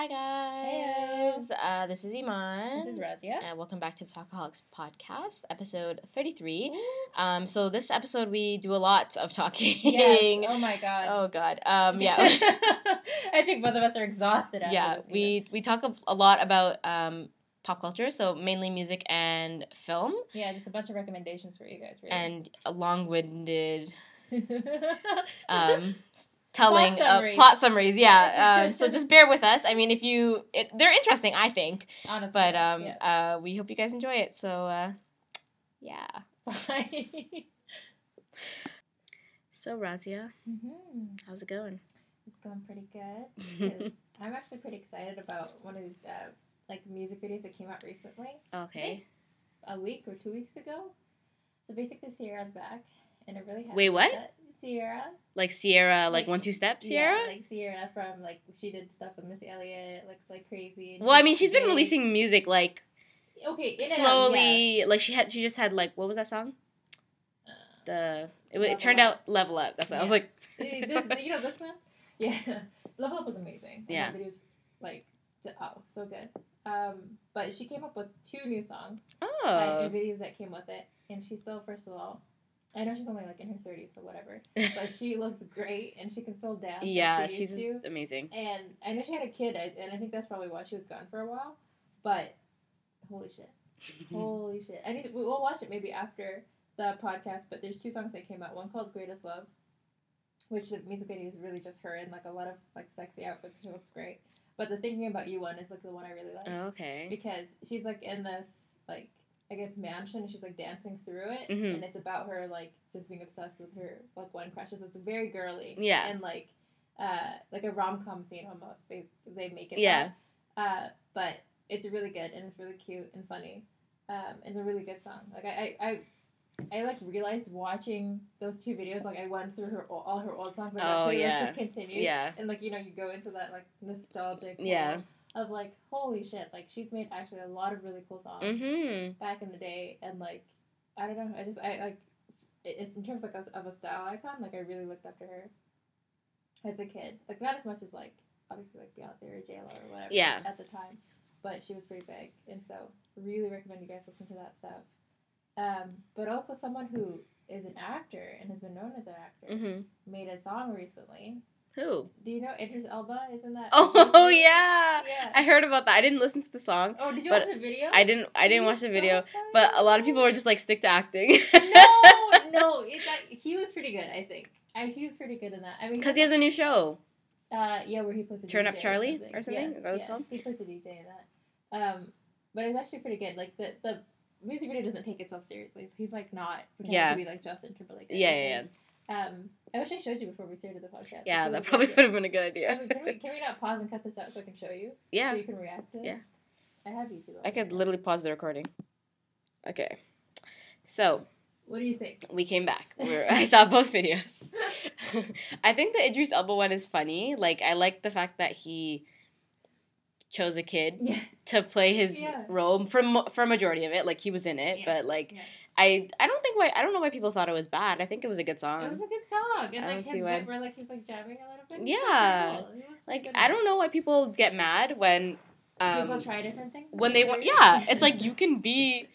Hi guys. Uh, this is Iman. This is Razia. And welcome back to the Talkaholics podcast, episode 33. Um, so this episode we do a lot of talking. Yes. Oh my god. Oh god. Um, yeah. I think both of us are exhausted. After yeah. We we talk a, lot about um, pop culture, so mainly music and film, yeah, just a bunch of recommendations for you guys. Really. and a long-winded um, telling Plot of summaries. plot summaries. Yeah. Um, so just bear with us. I mean, if you, it, they're interesting, I think. honestly, But um, yeah. uh, we hope you guys enjoy it. So uh, yeah. Bye. So Razia, Mhm. how's it going? It's going pretty good. 'cause I'm actually pretty excited about one of these uh, like music videos that came out recently, okay. a week or two weeks ago. So basically, Ciara's back, and it really. Wait, what? Ciara. Like Ciara, like, Like- one two step Ciara. Yeah, like Ciara from like she did stuff with Missy Elliott, like like crazy. well, I mean, she's been releasing music like okay in and out, slowly. Like she had, she just had like what was that song? yeah. The it, it turned Up. out level up. That's what I was like. Uh, this, you know this one? Yeah, Level Up was amazing. Yeah. the videos like oh so good. Um, but she came up with two new songs like, Oh. and videos that came with it, and she's still first of all. I know she's only like in her thirties or whatever, but she looks great and she can still dance. like yeah, she she's used to. amazing. And I know she had a kid, and I think that's probably why she was gone for a while. But holy shit, holy shit! I need to. we- We'll watch it maybe after the podcast. But there's two songs that came out. One called "Greatest Love," which the music video is really just her in like a lot of like sexy outfits. She looks great. But the thinking about you one is like the one I really like okay. because she's like in this like I guess mansion and she's like dancing through it Mhm. and it's about her like just being obsessed with her like one crushes. It's very girly. Yeah. And like uh like a rom com scene almost. They they make it Yeah. Uh but it's really good and it's really cute and funny. Um and it's a really good song. Like I I, I I like realized watching those two videos, like I went through her all her old songs, like Oh, yeah. just continued, Yeah. and like you know you go into that like nostalgic, Yeah. Of like holy shit like she's made actually a lot of really cool songs Mhm. back in the day and like i don't know i just i like it's in terms like of of a style icon like i really looked up to her as a kid like not as much as like obviously like beyonce or j-lo or whatever Yeah. at the time but she was pretty big and so really recommend you guys listen to that stuff um, but also someone who is an actor and has been known as an actor Mhm. made a song recently Who? do you know Idris Elba Isn't that Oh yeah. yeah I heard about that. I didn't listen to the song. Oh, did you watch the video? I didn't. I didn't watch the video, funny. but a lot of people were just like stick to acting. no, no, it got, he was pretty good. I think I, he was pretty good in that. I mean, Because he has a new show. uh, yeah, where he plays the Turn DJ Up Charlie or something. or something? Yes, that what it's yes, called? He plays the DJ in that. Um, but it was actually pretty good. Like the the music video doesn't take itself seriously. So he's like not pretending Yeah. to be like Justin Timberlake. or Yeah, yeah. Um, I wish I showed you before we started the podcast. Yeah, that probably would have been a good idea. Can we, can, we, can we not pause and cut this out so I can show you? Yeah. So you can react to it? Yeah. I have YouTube. I could literally pause the recording. Okay, so What do you think? we came back. We're, I saw both videos. I think the Idris Elba one is funny. Like I like the fact that he chose a kid Yeah. to play his Yeah. role for for a majority of it. Like he was in it, Yeah. but like. I I don't why I don't know why people thought it was bad. I think it was a good song. It was a good song, and I like don't his see why- bit where like he's like jamming a little bit. Yeah. cool. He looks really like I don't know why people get mad when um People try different things. when they want yeah it's like you can be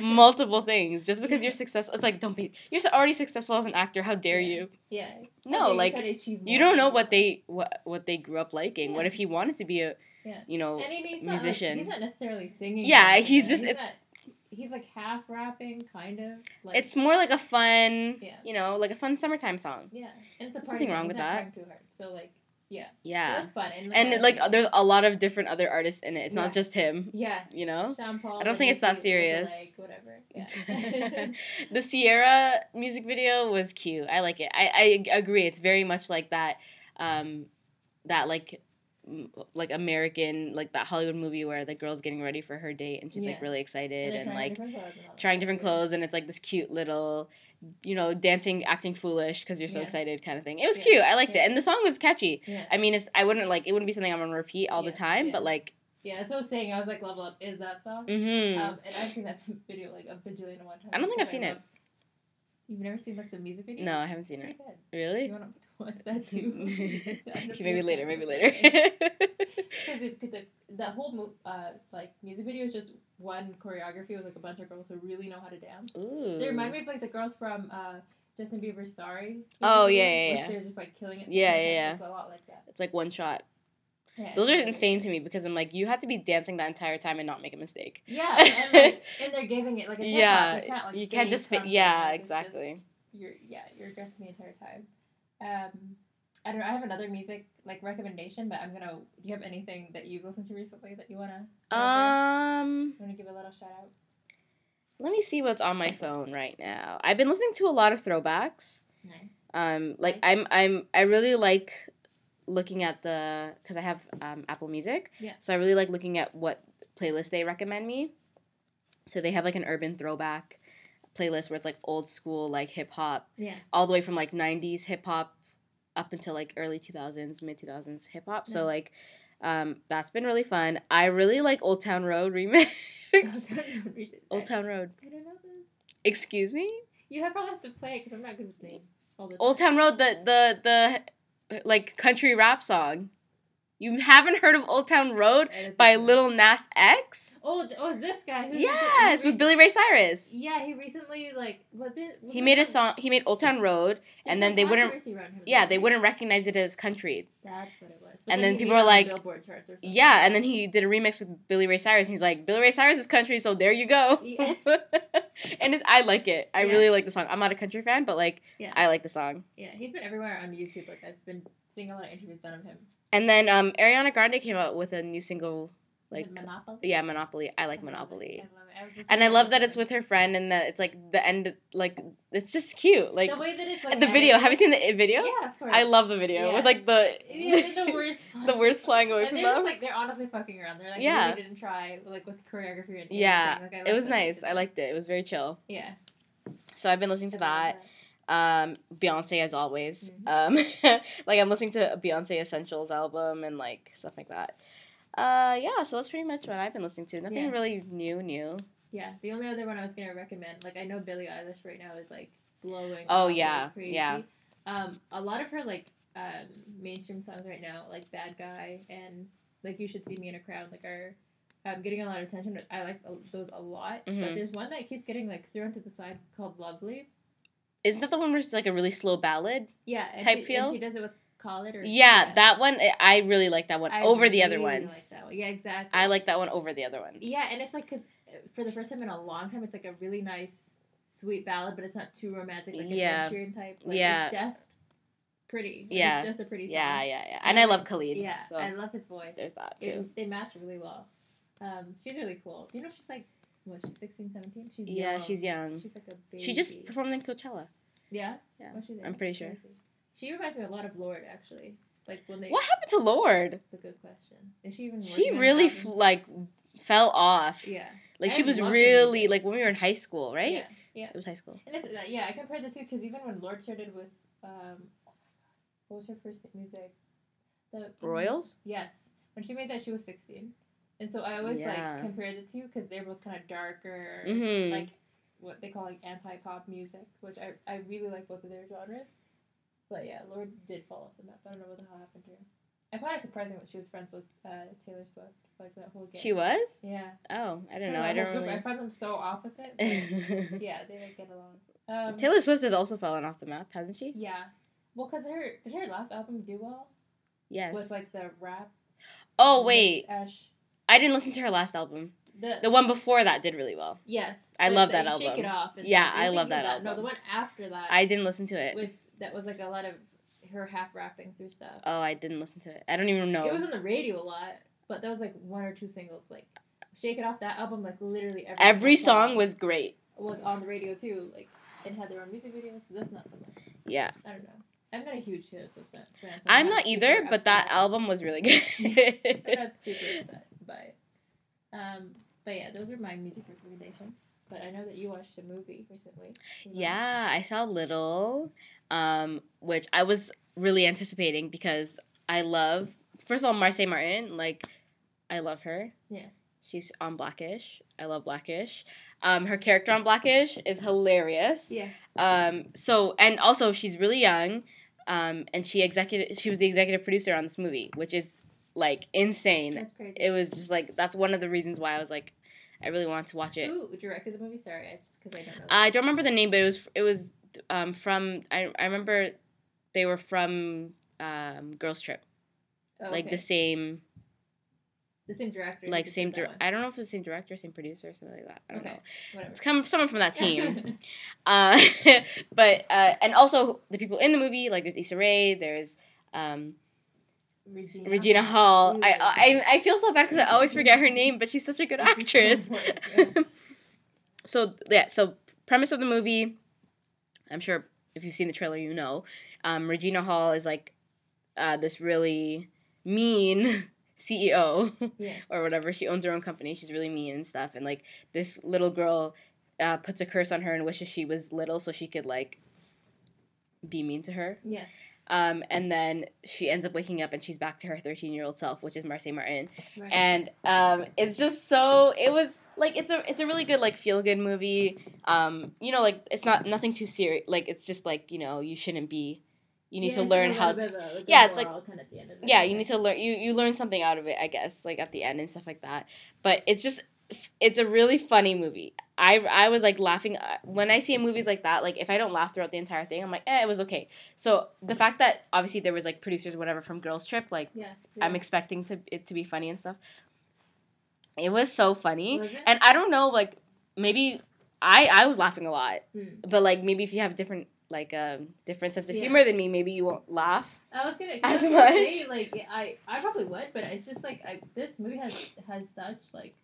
multiple things just because Yeah. you're successful it's like don't be you're already successful as an actor how dare Yeah. you yeah. no like try to achieve you don't know what they what what they grew up liking what if he wanted to be a Yeah. you know And he- he's musician. Not, like, he's not necessarily singing. Yeah, he's just- He's it's- not- he's like half rapping, kind of. Like, it's more like a fun Yeah. you know like a fun summertime song yeah, and it's a There's party nothing wrong with that. too hard. So like, yeah, yeah that's fun. And, and uh, like there's a lot of different other artists in it it's Yeah. not just him yeah, you know Sean Paul. I don't think it's that serious. whatever. Yeah. the Ciara music video was cute. I like it. I, I agree. It's very much like that, um, that like, like American like that Hollywood movie where the girl's getting ready for her date and she's Yeah. like really excited they're and, like different clothes and all that trying different clothes and it's like this cute little, you know, dancing, acting foolish because you're so Yeah. excited kind of thing. It was Yeah. cute. I liked it and the song was catchy. Yeah. I mean, it's I wouldn't like it wouldn't be something I'm gonna repeat all the time, but like, Yeah, that's what I was saying. I was like, Level Up is that song. mm-hmm. Um, and I've seen that video like a bajillion one time. I don't think I've seen it. You've never seen like the music video? no, I haven't seen it. good. really. You want to watch that too? okay, maybe later. Maybe later. Because the whole mo- uh like music video is just one choreography with like a bunch of girls who really know how to dance. Ooh. They remind me of like the girls from uh Justin Bieber's Sorry. Oh, yeah, yeah, which yeah. They're just like killing it. Yeah, yeah, yeah. It's a lot like that. It's like one shot. Yeah, Those are insane to me because I'm like, you have to be dancing that entire time and not make a mistake. Yeah, and, like, and they're giving it like a Yeah, you can't, like, you can't just fit. Yeah, like, exactly. just- you're yeah, you're aggressive the entire time. Um, I don't know. I have another music like recommendation, but I'm gonna. Do you have anything that you've listened to recently that you wanna? Um, wanna give a little shout out? let me see what's on my phone right now. I've been listening to a lot of throwbacks. Nice. Um, like I'm, I'm, I really like looking at the because I have um, Apple Music. Yeah. So I really like looking at what playlist they recommend me. So they have like an urban throwback playlist where it's like old school like hip hop, Yeah. all the way from like '90s hip hop up until like early 2000s, mid 2000s hip hop. So like, um, that's been really fun. I really like Old Town Road remix. Old Town Road. I don't know this. Excuse me. You have probably have to play because I'm not good with names. All the Old. Town Road, the the the like country rap song. You haven't heard of Old Town Road by. Lil Nas X? Oh, oh, this guy. Who Yes, with Billy Ray Cyrus. Yeah, he recently like was it? was He made a song. He made Old Town Road, there's and then they wouldn't. Yeah, they wouldn't recognize it as country. That's what it was. But And then he people were like- Billboard charts or something. Yeah, and then he did a remix with Billy Ray Cyrus. And he's like, Billy Ray Cyrus is country, so there you go. Yeah. and it's, I like it. I Yeah. really like the song. I'm not a country fan, but like, Yeah. I like the song. Yeah, he's been everywhere on YouTube. Like I've been seeing a lot of interviews done of him. And then um, Ariana Grande came out with a new single, like, Monopoly. yeah, Monopoly. I like I. Monopoly. I love it. I And I love that it's with her friend and that it's like the end, like, it's just cute. Like, the way that it's like the video. Have you seen the video? Yeah, of course. I love the video Yeah. with like the Yeah, the words. the words flying away And from they're them. just like they're honestly fucking around. They're like Yeah. really didn't try like with choreography and yeah. Like, I it was nice. I liked it. It was very chill. Yeah. So I've been listening to love that. Um, Beyonce as always. Mhm. Um, like I'm listening to a Beyonce Essentials album and like stuff like that. Uh, yeah. So that's pretty much what I've been listening to. Nothing Yeah. really new, new. Yeah, the only other one I was gonna recommend, like I know Billie Eilish right now is like blowing. Oh, up like yeah, crazy. yeah. Um, a lot of her like um mainstream songs right now, like Bad Guy and like You Should See Me in a Crown, like are um, getting a lot of attention. I like uh, those a lot, Mhm. but there's one that keeps getting like thrown to the side called Lovely. Isn't that the one where it's like a really slow ballad? Yeah, and Type she, feel? And she does it with Khalid or Yeah, that one. I- I really like that one I over the other really ones. Like that one. Yeah, exactly. I like that one over the other ones. Yeah, and it's like because for the first time in a long time, it's like a really nice, sweet ballad, but it's not too romantic, like Yeah. Sheeran type. Like, Yeah. it's just pretty. Like, Yeah. it's just a pretty. Song. Yeah, yeah, yeah. And And I love Khalid. Yeah, So I love his voice. there's that It- too. they match really well. Um, she's really cool. Do you know she's like, what? She's 16, 17? She's Yeah, young. she's young. She's like a baby. She just performed in Coachella. yeah. Yeah, Was she there? I'm pretty sure. She reminds me a lot of Lorde actually. Like when they. What happened to Lorde? It's a good question. Is she even? She really f- like fell off. Yeah. Like I she was really like when we were in high school, right? Yeah. Yeah. It was high school. And uh, yeah, I compared the two because even when Lorde started with, um, what was her first music? The Royals? Yes, when she made that, she was sixteen, and so I always Yeah. like compare the two because they're both kind of darker, Mhm. like what they call like anti-pop music, which I I really like both of their genres. But yeah, Lorde did fall off the map. I don't know what the hell happened to her. I find it surprising that she was friends with uh, Taylor Swift, like that whole gang. She was? Yeah. Oh, I don't know. I don't group, I find them so opposite. yeah, they like get along. Um, Taylor Swift has also fallen off the map, hasn't she? Yeah. Well, because her did her last album do well Yes. with like the rap. oh wait, Ash. I didn't listen to her last album. The, The one before that did really well. yes, I love that Shake album. It Off. Yeah. I love that album. No, the one after that I didn't listen to it. was that was like a lot of her half rapping through stuff. Oh, I didn't listen to it. I don't even know. It was on the radio a lot, but that was like one or two singles. Like Shake It Off, that album, like literally every, Every single song was great. was on the radio too. Like it had their own music videos. So that's not so much. Yeah. I don't know. I'm not a huge Taylor Swift fan. so I'm not either, but that album was really good. I'm not super upset by it. Um, but yeah, those are my music recommendations. But I know that you watched a movie recently. You know? yeah, I saw Little, um, which I was really anticipating because I love, first of all, Marsai Martin. Like, I love her. Yeah. She's on Blackish. I love Blackish. Um, her character on Blackish is hilarious. Yeah. Um, so and also she's really young, um, and she executive she was the executive producer on this movie, which is like insane. That's crazy. It was just like that's one of the reasons why I was like, I really wanted to watch it. Who directed the movie? Sorry, I just because I don't know. I don't remember the name, but it was it was um, from I I remember they were from um, Girls Trip, Oh, like the same the same director. like same. director. I don't know if it's the same director, same producer, or something like that. I don't Okay. know. Whatever. It's come someone from that team. uh, but uh, and also the people in the movie, like there's Issa Rae, there's um, Regina, Regina Hall. I, I I feel so bad because I always forget her name, but she's such a good actress. So yeah, so premise of the movie, I'm sure if you've seen the trailer, you know. Um, Regina Hall is like uh, this really mean CEO Yeah. or whatever. She owns her own company. She's really mean and stuff. And like this little girl uh, puts a curse on her and wishes she was little so she could like be mean to her. Yeah. Um, and then she ends up waking up and she's back to her 13 year old self, which is Marsai Martin Right. and um, it's just so it was like it's a it's a really good like feel good movie. Um, you know, like it's not nothing too serious. Like it's just like you know you shouldn't be. You need Yeah, to learn how. To, bit of a- like yeah, it's like- kind of the end of it. yeah, you need to learn. You you learn something out of it, I guess, like at the end and stuff like that. But it's just it's a really funny movie. I I was like laughing uh, when I see movies like that. Like if I don't laugh throughout the entire thing, I'm like, eh, it was okay. So the fact that obviously there was like producers or whatever from Girls Trip, like Yes. I'm expecting to it to be funny and stuff. It was so funny, Was and I don't know, like maybe I I was laughing a lot, Hmm. but like maybe if you have different like um different sense of Yeah. humor than me, maybe you won't laugh. I was gonna, As I was gonna much? say, like I, I probably would, but it's just like I, this movie has has such like,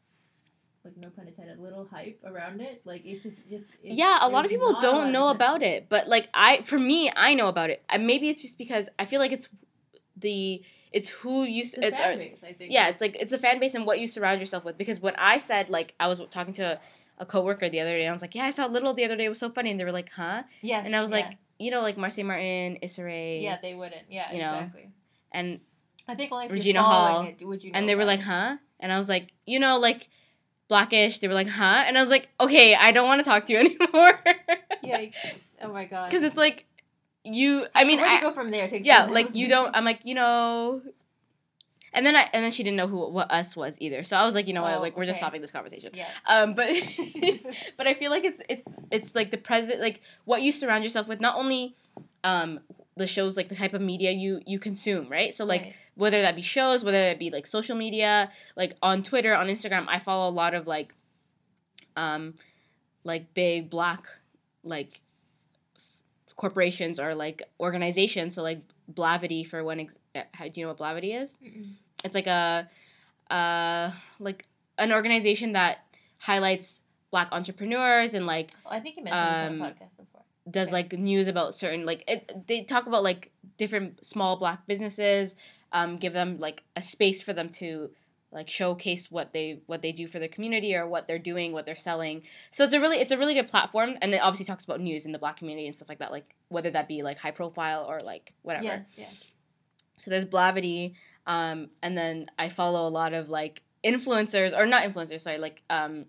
like no pun intended, little hype around it. Like it's just, it's, it's, yeah, a lot of people not a lot don't know about it, but like I, for me, I know about it. And maybe it's just because I feel like it's the it's who you s- The it's uh, fan our- base, I think. yeah, it's like it's a fan base and what you surround yourself with. Because when I said like I was talking to a, a coworker the other day, and I was like, yeah, I saw Little the other day. It was so funny, and they were like, huh? Yes. And I was yeah. like, you know, like Marsai Martin, Issa Rae, yeah, they wouldn't. Yeah, you know, exactly. and I think only if Regina Hall, it would you. Know and they were like, huh? And I was like, you know, like blackish. They were like, huh? And I was like, okay, I don't want to talk to you anymore. Yikes! Oh my god. Because it's like you. I mean, where do you go from there? Takes yeah, like you don't. I'm like, you know. And then I and then she didn't know who what us was either. So I was like, you know what, Oh, like we're just stopping this conversation. Yeah. Um, but but I feel like it's it's it's like the present like what you surround yourself with. Not only um the shows like the type of media you you consume, right? So like Right. whether that be shows, whether that be like social media, like on Twitter, on Instagram, I follow a lot of like um like big black like corporations or like organizations. So like Blavity for one. Ex- uh, how, do you know what Blavity is? Mm-mm. It's like a uh like an organization that highlights black entrepreneurs and like Oh, I think you mentioned this on Um, podcast before. Does like news about certain like it, they talk about like different small black businesses um give them like a space for them to like showcase what they what they do for the community or what they're doing what they're selling so it's a really it's a really good platform and it obviously talks about news in the black community and stuff like that like whether that be like high profile or like whatever Yes. Yeah. so there's Blavity, um, and then I follow a lot of like influencers or not influencers, sorry, like um,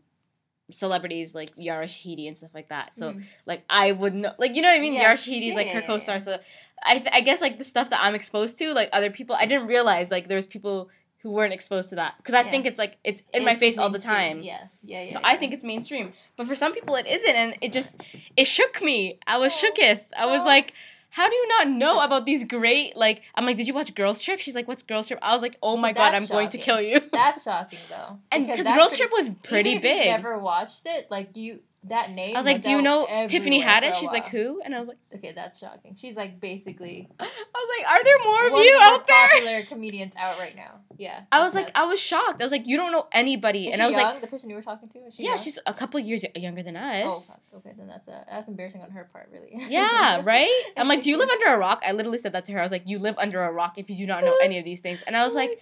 celebrities like Yara Shahidi and stuff like that. So Mm. like I would know, like you know what I mean. Yes. Yara Shahidi is Yeah, like her co-star. So I th- I guess like the stuff that I'm exposed to, like other people, I didn't realize like there's people who weren't exposed to that because I Yeah. think it's like it's in my It's face all the time. Yeah. Yeah. Yeah. So yeah. I think it's mainstream, but for some people it isn't, and it just it shook me. I was Oh. shooketh. I was Oh. like, how do you not know about these great like? I'm like, did you watch Girls Trip? She's like, what's Girls Trip? I was like, oh So my god, I'm that's going to kill you. That's shocking though. and because Girls pretty- Trip was pretty even if big. You've never watched it, like you that name. I was like, do you know Tiffany Haddish? She's like, who? And I was like, Okay, that's shocking. She's like basically I was like, are there more of you of the out there? popular comedians out right now. Yeah. I was like. I was shocked. I was like, you don't know anybody, Is and I was young? like, the person you were talking to. She yeah, young? she's a couple years younger than us. Oh, okay. Then that's uh, that's embarrassing on her part, really. Yeah, right? I'm like, do you live under a rock? I literally said that to her. I was like, you live under a rock if you do not know any of these things. And I was Oh like.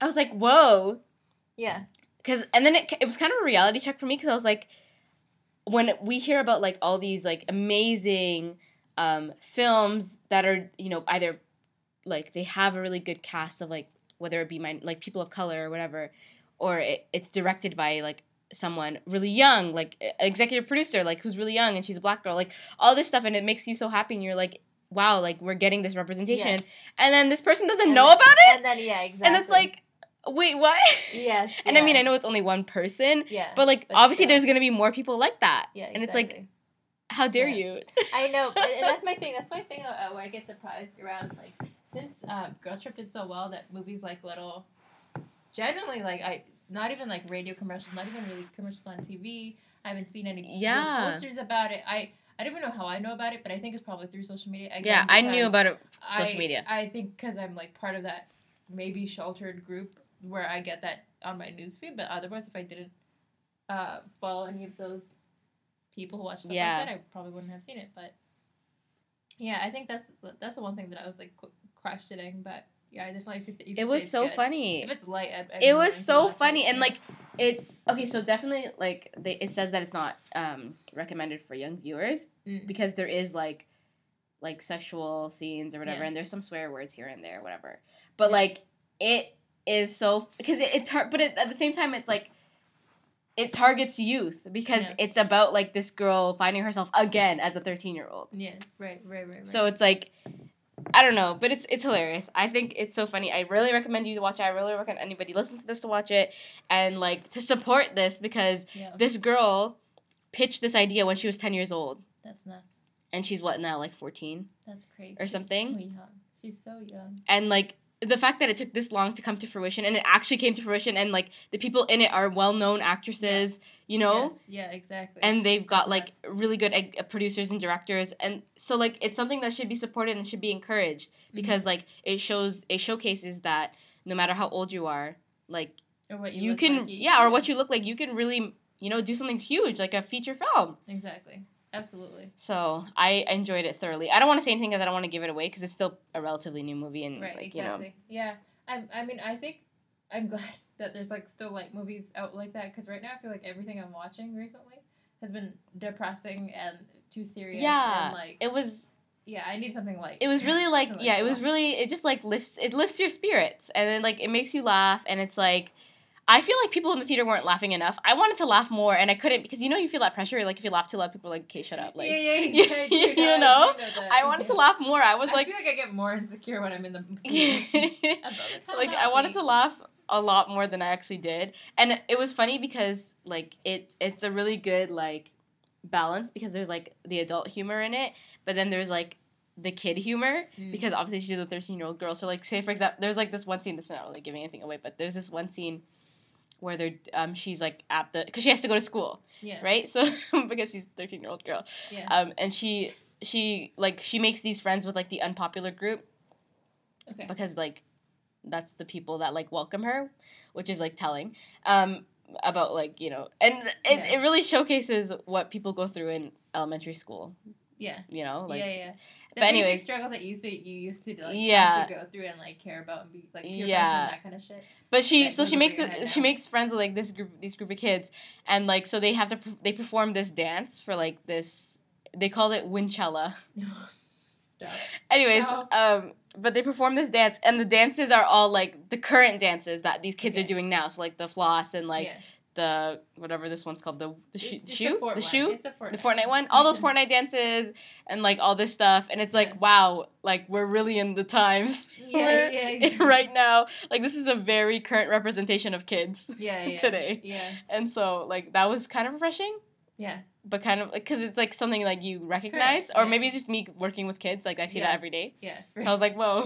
I was like, whoa. Yeah. Cause, and then it, it was kind of a reality check for me because I was like, when we hear about like all these like amazing um, films that are, you know, either like they have a really good cast of like, whether it be my, like people of color or whatever, or it, it's directed by like someone really young, like executive producer, like who's really young and she's a black girl, like all this stuff, and it makes you so happy. And you're like, wow, like we're getting this representation, Yes. and then this person doesn't And know then- about it, And then yeah, exactly. and it's like, wait, what? yes. and I mean. I know it's only one person, Yeah. but like But obviously still. there's gonna be more people like that, yeah, and it's like, how dare Yeah. you? I know, but, and that's my thing. That's my thing. Uh, where I get surprised around like since uh, Girls Trip did so well that movies like Little, generally like I not even like radio commercials, not even really commercials on TV. I haven't seen any Yeah. posters about it. I I don't even know how I know about it, but I think it's probably through social media. Again, yeah, I knew about it social I- media. I think because I'm like part of that maybe sheltered group where I get that on my newsfeed, but otherwise, if I didn't uh, follow any of those people who watch stuff Yeah. like that, I probably wouldn't have seen it. But yeah, I think that's that's the one thing that I was like qu- questioning. But yeah, I definitely think that you. It was so good. funny. If it's light, I'd, I'd it was so watch it, funny and like it's okay so definitely like they, it says that it's not um recommended for young viewers Mm. because there is like like sexual scenes or whatever Yeah. and there's some swear words here and there whatever but Yeah. like it is so because it, it tar- but it, at the same time it's like it targets youth because Yeah. it's about like this girl finding herself again as a 13 year old yeah, right, right, right, right. so it's like I don't know, but it's it's hilarious. I think it's so funny. I really recommend you to watch it. I really recommend anybody listen to this to watch it and like to support this because yeah, this girl pitched this idea when she was 10 years old that's nuts. and she's what now like 14 That's crazy. Or She's something? So young. She's so young. and like the fact that it took this long to come to fruition and it actually came to fruition and like the people in it are well-known actresses, you know? Yes, yeah, exactly. and they've got That's like nuts. really good uh, producers and directors and so like it's something that should be supported and should be encouraged Mm-hmm. because like it shows it showcases that no matter how old you are like or what you, you, can like, you- yeah or what you look like you can really you know do something huge like a feature film Exactly. Absolutely. so i enjoyed it thoroughly i don't want to say anything because i don't want to give it away because it's still a relatively new movie and Right. like you know exactly. Yeah. I. I mean, I think I'm glad that there's like still like movies out like that because right now I feel like everything I'm watching recently has been depressing and too serious. yeah And, like it was yeah, I need something like it was really like to, yeah it was really it just like lifts it lifts your spirits and then like it makes you laugh and it's like i feel like people in the theater weren't laughing enough. I wanted to laugh more and i couldn't because you know you feel that pressure like if you laugh too loud people are like okay shut up like yeah, yeah, you- yeah, I you know, I know? i wanted to laugh more. I was I like feel like I get more insecure when I'm in the like like i wanted to laugh a lot more than i actually did. And it was funny because like it it's a really good like balance because there's like the adult humor in it but then there's like the kid humor Mm. because obviously she's a 13 year old girl. So like say for example there's like this one scene that's not really giving anything away but there's this one scene where they're um she's like at the because she has to go to school yeah, right? So because she's a 13 year old girl. Yeah, um and she she like she makes these friends with like the unpopular group okay, because like that's the people that like welcome her which is like telling um about like you know and it, Yeah. it really showcases what people go through in elementary school. Yeah, you know like yeah, yeah. The but basic anyways- struggles that you used to you used to like Yeah. actually go through and like care about and be like Yeah. and that kind of shit. But she, that so she makes head she makes friends with like this group, these group of kids, and like so they have to they perform this dance for like this. They called it Winchella. Stop. Anyways, No. um, but they perform this dance, and the dances are all like the current dances that these kids are doing now. So like the floss and like yeah. The whatever this one's called the the sho- It's- it's shoe the one. shoe Fortnite. the Fortnite one, all those Fortnite dances and like all this stuff, and it's like Yeah. wow, like we're really in the times Yeah, We're yeah, right now. Like this is a very current representation of kids. Yeah, yeah. today. Yeah, And so, like, that was kind of refreshing, yeah. but kind of like, because it's like something like you recognize, or yeah. maybe it's just me working with kids. Like, I see that every day. Yeah. So I was like, whoa.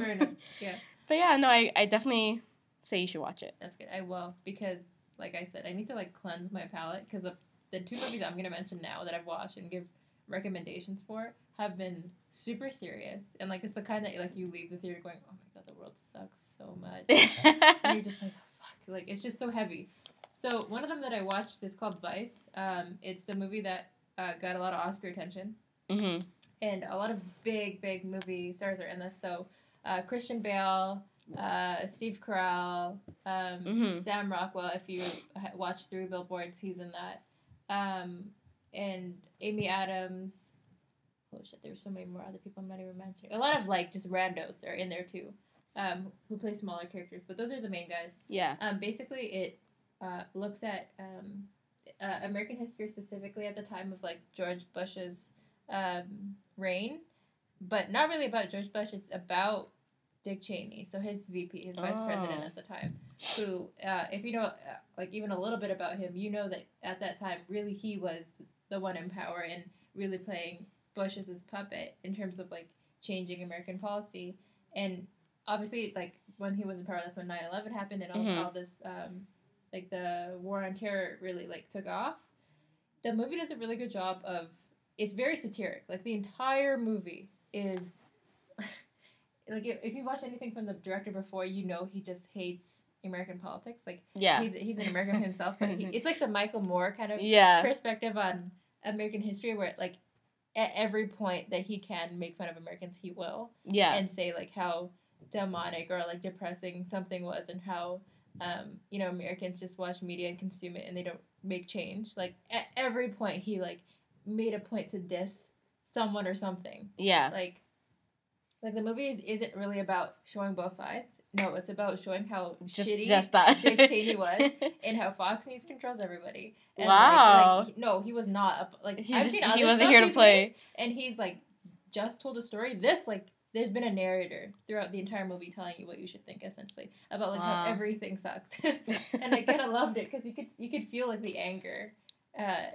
Yeah. But yeah, no, I, I definitely say you should watch it. That's good. I will because, like I said, I need to like cleanse my palate because the the two movies I'm gonna mention now that I've watched and give recommendations for have been super serious and like it's the kind that like you leave the theater going, oh my god, the world sucks so much. and you're just like, oh, fuck, like it's just so heavy. So one of them that I watched is called Vice. Um, it's the movie that uh, got a lot of Oscar attention, hmm and a lot of big, big movie stars are in this. So uh, Christian Bale, uh, Steve Carell, um, Mhm. Sam Rockwell. If you watch Three Billboards, he's in that, um, and Amy Adams. Oh shit! There's so many more other people I'm not even mentioning. A lot of like just randos are in there too, um, who play smaller characters. But those are the main guys. Yeah. Um, basically, it uh, looks at um, uh, American history specifically at the time of like George Bush's um, reign, but not really about George Bush. It's about Dick Cheney, so his VP, his vice president Oh. at the time, who, uh, if you know, uh, like even a little bit about him, you know that at that time, really he was the one in power and really playing Bush as his puppet in terms of like changing American policy. And obviously, like when he was in power, that's when 9-11 happened and all, Mhm. all this, um, like the war on terror really like took off. The movie does a really good job of. It's very satiric. Like the entire movie is like if, if you watch anything from the director before, you know he just hates American politics. Like Yeah. he's he's an American himself, but he, it's like the Michael Moore kind of yeah. perspective on American history, where like at every point that he can make fun of Americans, he will Yeah. and say like how demonic or like depressing something was, and how um, you know Americans just watch media and consume it, and they don't make change. Like at every point, he like made a point to diss someone or something yeah. like like the movie is, isn't really about showing both sides no it's about showing how Just shitty just that. dick cheney was and how fox news controls everybody and Wow. like, like he- no he was not a, like he I've just, seen he wasn't here to play. and he's like just told a story this like there's been a narrator throughout the entire movie telling you what you should think essentially about like Wow. how everything sucks and I kind of loved it because you could you could feel like the anger. Uh,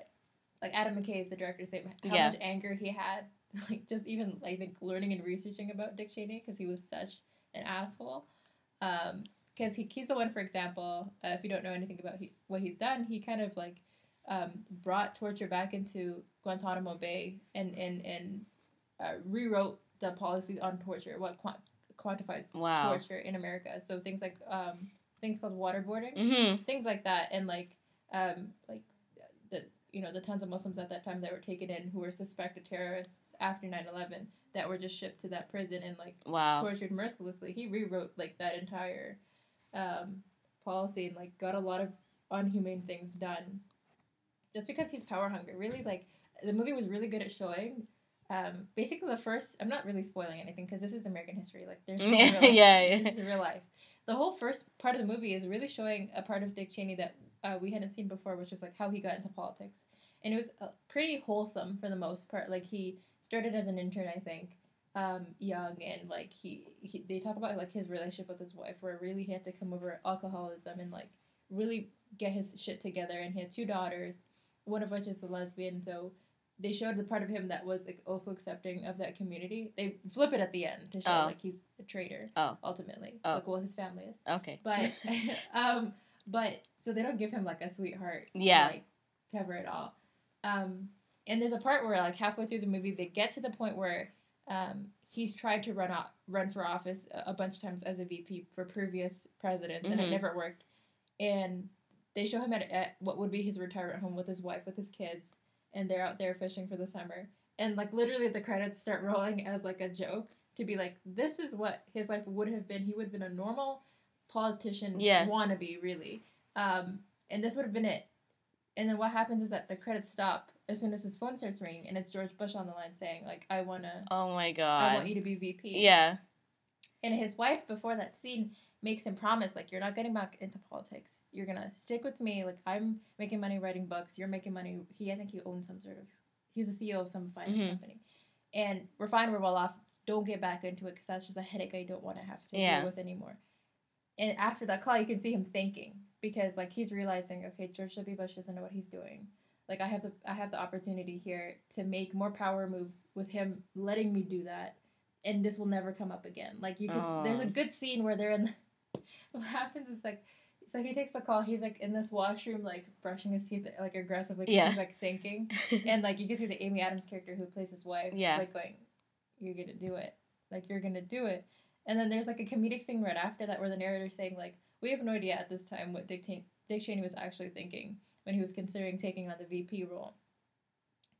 like Adam McKay is the director's name. How Yeah. much anger he had, like just even I think learning and researching about Dick Cheney because he was such an asshole. Um, because he he's the one, for example, uh, if you don't know anything about he, what he's done, he kind of like um, brought torture back into Guantanamo Bay and and and uh, rewrote the policies on torture, what quant- quantifies Wow. torture in America. So things like um, things called waterboarding Mm-hmm. things like that and like um like the you know the tons of muslims at that time that were taken in who were suspected terrorists after 9-11 that were just shipped to that prison and like Wow. tortured mercilessly he rewrote like that entire um policy and like got a lot of unhumane things done just because he's power hungry really like the movie was really good at showing um, basically the first i'm not really spoiling anything because this is american history like there's no Yeah, real life. yeah, yeah. this is real life the whole first part of the movie is really showing a part of Dick Cheney that uh, we hadn't seen before, which is like how he got into politics, and it was uh, pretty wholesome for the most part. Like he started as an intern, I think, um, young, and like he, he they talk about like his relationship with his wife, where really he had to come over alcoholism and like really get his shit together. And he had two daughters, one of which is the lesbian. So they showed the part of him that was like also accepting of that community. They flip it at the end to show Oh. like he's a traitor. Oh. ultimately, Oh. like well his family is Okay. but um but so they don't give him like a sweetheart to, Yeah. like cover it all um and there's a part where like halfway through the movie they get to the point where um he's tried to run out run for office a, a bunch of times as a vp for previous presidents and it Mhm. never worked and they show him at, at what would be his retirement home with his wife with his kids and they're out there fishing for the summer and like literally the credits start rolling as like a joke to be like this is what his life would have been he would have been a normal politician Yeah. wannabe really um, and this would have been it. And then what happens is that the credits stop as soon as his phone starts ringing and it's george bush on the line saying like i want to Oh my god. i want you to be vp Yeah. and his wife before that scene makes him promise like you're not getting back into politics. You're gonna stick with me. Like i'm making money writing books. You're making money. He i think he owns some sort of he was a ceo of some finance Mhm. company. And we're fine we're well off. Don't get back into it because that's just a headache i don't want to have to Yeah. deal with anymore. And after that call you can see him thinking because like he's realizing okay george w bush doesn't know what he's doing like i have the i have the opportunity here to make more power moves with him letting me do that and this will never come up again like you can Aw. there's a good scene where they're in the, what happens is like so he takes the call he's like in this washroom like brushing his teeth like aggressively. Yeah. he's like thinking and like you can see the amy adams character who plays his wife Yeah. like going you're gonna do it like you're gonna do it and then there's like a comedic scene right after that where the narrator's saying like we have no idea at this time what dick, Cheney- dick cheney was actually thinking when he was considering taking on the vp role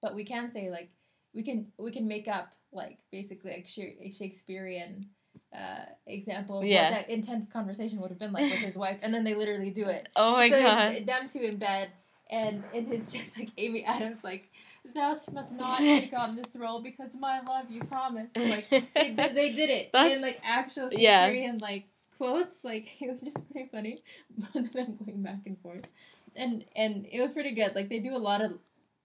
but we can say like we can we can make up like basically like a shakespearean uh, example of Yeah. what that intense conversation would have been like with his wife and then they literally do it oh my so god. them two in bed, and it is just like Amy Adams, like, thou must not take on this role because my love, you promised. Like, they, did- they did it in like actual yeah. Shakespearean like quotes. Like, it was just pretty funny, both of them going back and forth, and and it was pretty good. Like, they do a lot of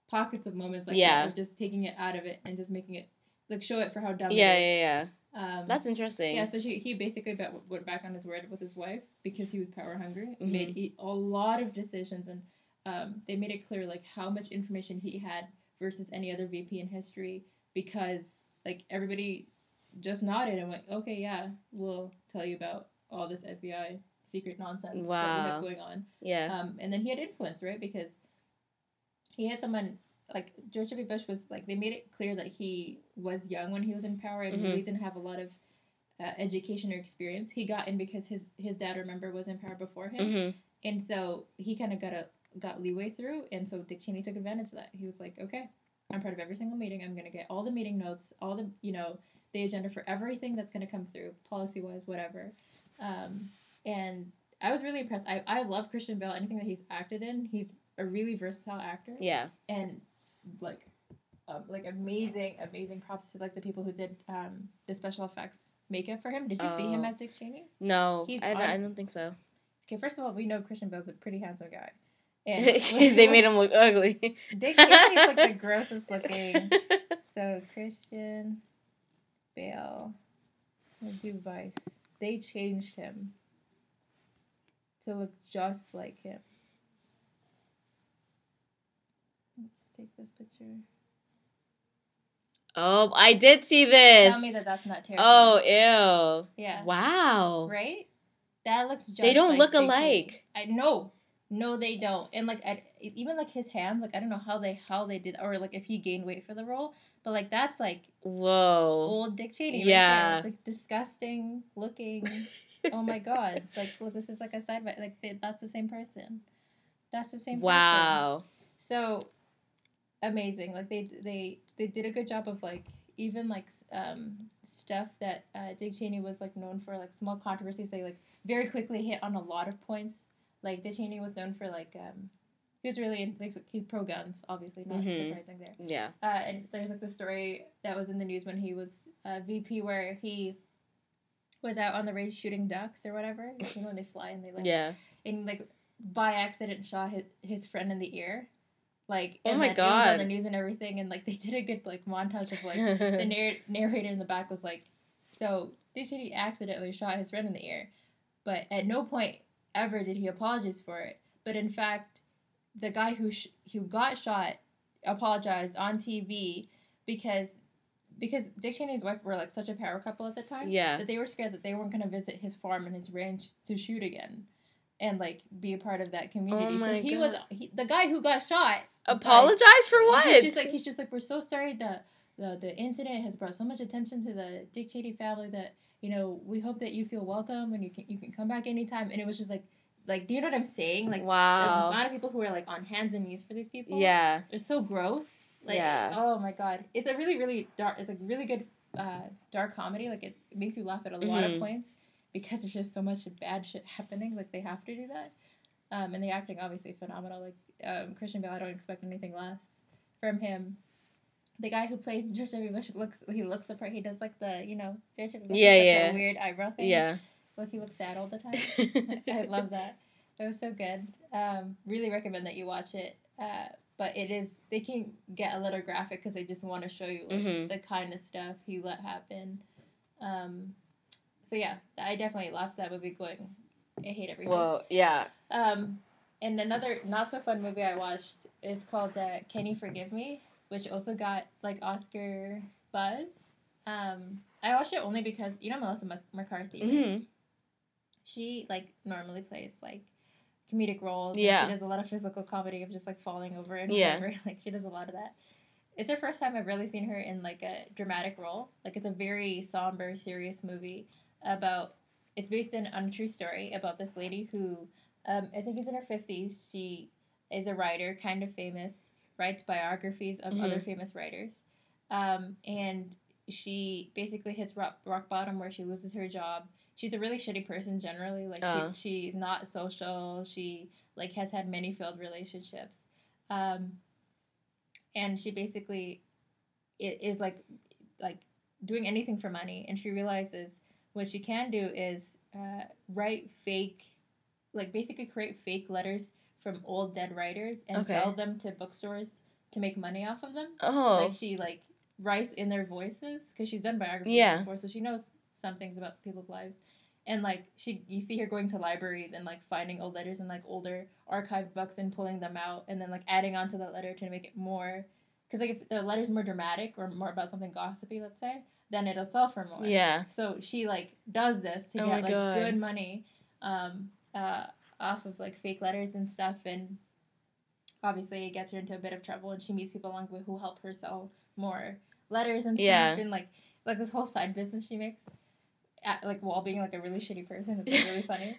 pockets of moments like Yeah. that, just taking it out of it and just making it like show it for how dumb. Yeah, yeah, yeah. Um, That's interesting. yeah. So she he basically went back on his word with his wife because he was power hungry. Mhm. Made a lot of decisions and um, they made it clear like how much information he had versus any other VP in history because like everybody just nodded and went, okay, yeah, we'll tell you about all this FBI secret nonsense that we Wow. have going on. yeah. Um, and then he had influence, right? Because he had someone like George W. Bush was like they made it clear that he was young when he was in power and Mhm. really didn't have a lot of uh, education or experience. He got in because his his dad, remember, was in power before him, hmm and so he kind of got a got leeway through. And so Dick Cheney took advantage of that. He was like, okay, I'm part of every single meeting. I'm gonna get all the meeting notes, all the you know the agenda for everything that's gonna come through, policy wise, whatever. Um, and I was really impressed. I, I love Christian Bale. Anything that he's acted in, he's a really versatile actor. Yeah. And like, um, like amazing, amazing props to like the people who did um, the special effects makeup for him. Did you see him Oh. as Dick Cheney? No, He's I, on- I don't think so. Okay, first of all, we know Christian Bale's a pretty handsome guy. And they made him look ugly. Dick Cheney's like the grossest looking. So Christian Bale, do Vice. They changed him to look just like him. Let's take this picture. oh, I did see this. Tell me that that's not terrible. Oh, terrifying. ew. yeah. Wow. Right? That looks just like. They don't like look alike. I no. No, they don't. And like I, even like his hands, like I don't know how they how they did or like if he gained weight for the role, but like that's like Whoa. old Dick Cheney. right Yeah. there. like disgusting looking. oh my god! Like look, this is like a side by like they, that's the same person. That's the same. person. Wow. So amazing. Like they they they did a good job of like even like um stuff that uh, Dick Cheney was like known for like small controversies. They like very quickly hit on a lot of points. Like Cheney was known for like um he was really in, like he's pro guns obviously not Mhm. surprising there. Yeah. Uh, and there's like the story that was in the news when he was uh, VP where he was out on the range shooting ducks or whatever. You know when they fly and they like Yeah. and like by accident shot his, his friend in the ear. Like Oh and my then it was on the news and everything and like they did a good like montage of like the narr- narrator in the back was like so Cheney accidentally shot his friend in the ear, but at no point ever did he apologize for it. But in fact, the guy who sh- who got shot apologized on TV because because Dick Cheney's wife were like such a power couple at the time Yeah. that they were scared that they weren't going to visit his farm and his ranch to shoot again and like be a part of that community. Oh so Oh my he God. was he, the guy who got shot. Apologize for what? He's just like he's just like we're so sorry that the the incident has brought so much attention to the Dick Cheney family that you know we hope that you feel welcome and you can you can come back anytime. And it was just like like do you know what I'm saying? Like wow. a lot of people who are like on hands and knees for these people. Yeah. They're so gross. Like, Yeah. Oh my god, it's a really, really dark. It's a really good uh, dark comedy. Like it, it makes you laugh at a lot of Mhm. points because it's just so much bad shit happening. Like they have to do that. Um, and the acting obviously phenomenal. Like um, Christian Bale, I don't expect anything less from him. The guy who plays George W. Bush looks he looks the part. He does like the you know George W. Bush Yeah, like, yeah. that weird eyebrow thing. Yeah. look he looks sad all the time. I love that. It was so good. Um, really recommend that you watch it. Uh, but it is they can get a little graphic because they just want to show you like Mhm. the kind of stuff he let happen. Um, so yeah, I definitely laughed that movie. Going, I hate everything. Well, yeah. Um, and another not so fun movie I watched is called uh, Can You Forgive Me, which also got like Oscar buzz. Um, I watched it only because you know Melissa Mc- McCarthy. right? hmm she like normally plays like comedic roles. Yeah. She does a lot of physical comedy of just like falling over and Yeah. whatever. Like she does a lot of that. It's her first time I've really seen her in like a dramatic role. Like it's a very somber, serious movie about. It's based in, on a true story about this lady who, um, I think is in her fifties. She is a writer, kind of famous, writes biographies of Mhm. other famous writers, um, and she basically hits rock, rock bottom where she loses her job she's a really shitty person generally. Like Oh. she, she's not social. She like has had many failed relationships, um, and she basically is like like doing anything for money. And she realizes what she can do is uh, write fake, like basically create fake letters from old dead writers and Okay. sell them to bookstores to make money off of them. Oh. Like she like writes in their voices because she's done biographies Yeah. before, so she knows some things about people's lives. And like she, you see her going to libraries and like finding old letters and like older archived books and pulling them out, and then like adding onto that letter to make it more. Because like if the letter's more dramatic or more about something gossipy, let's say, then it'll sell for more. Yeah. So she like does this to Oh get like God. good money, um, uh, off of like fake letters and stuff, and obviously it gets her into a bit of trouble, and she meets people along the way who help her sell more letters and stuff, Yeah. and like like this whole side business she makes, at, like while being like a really shitty person. It's like, really funny.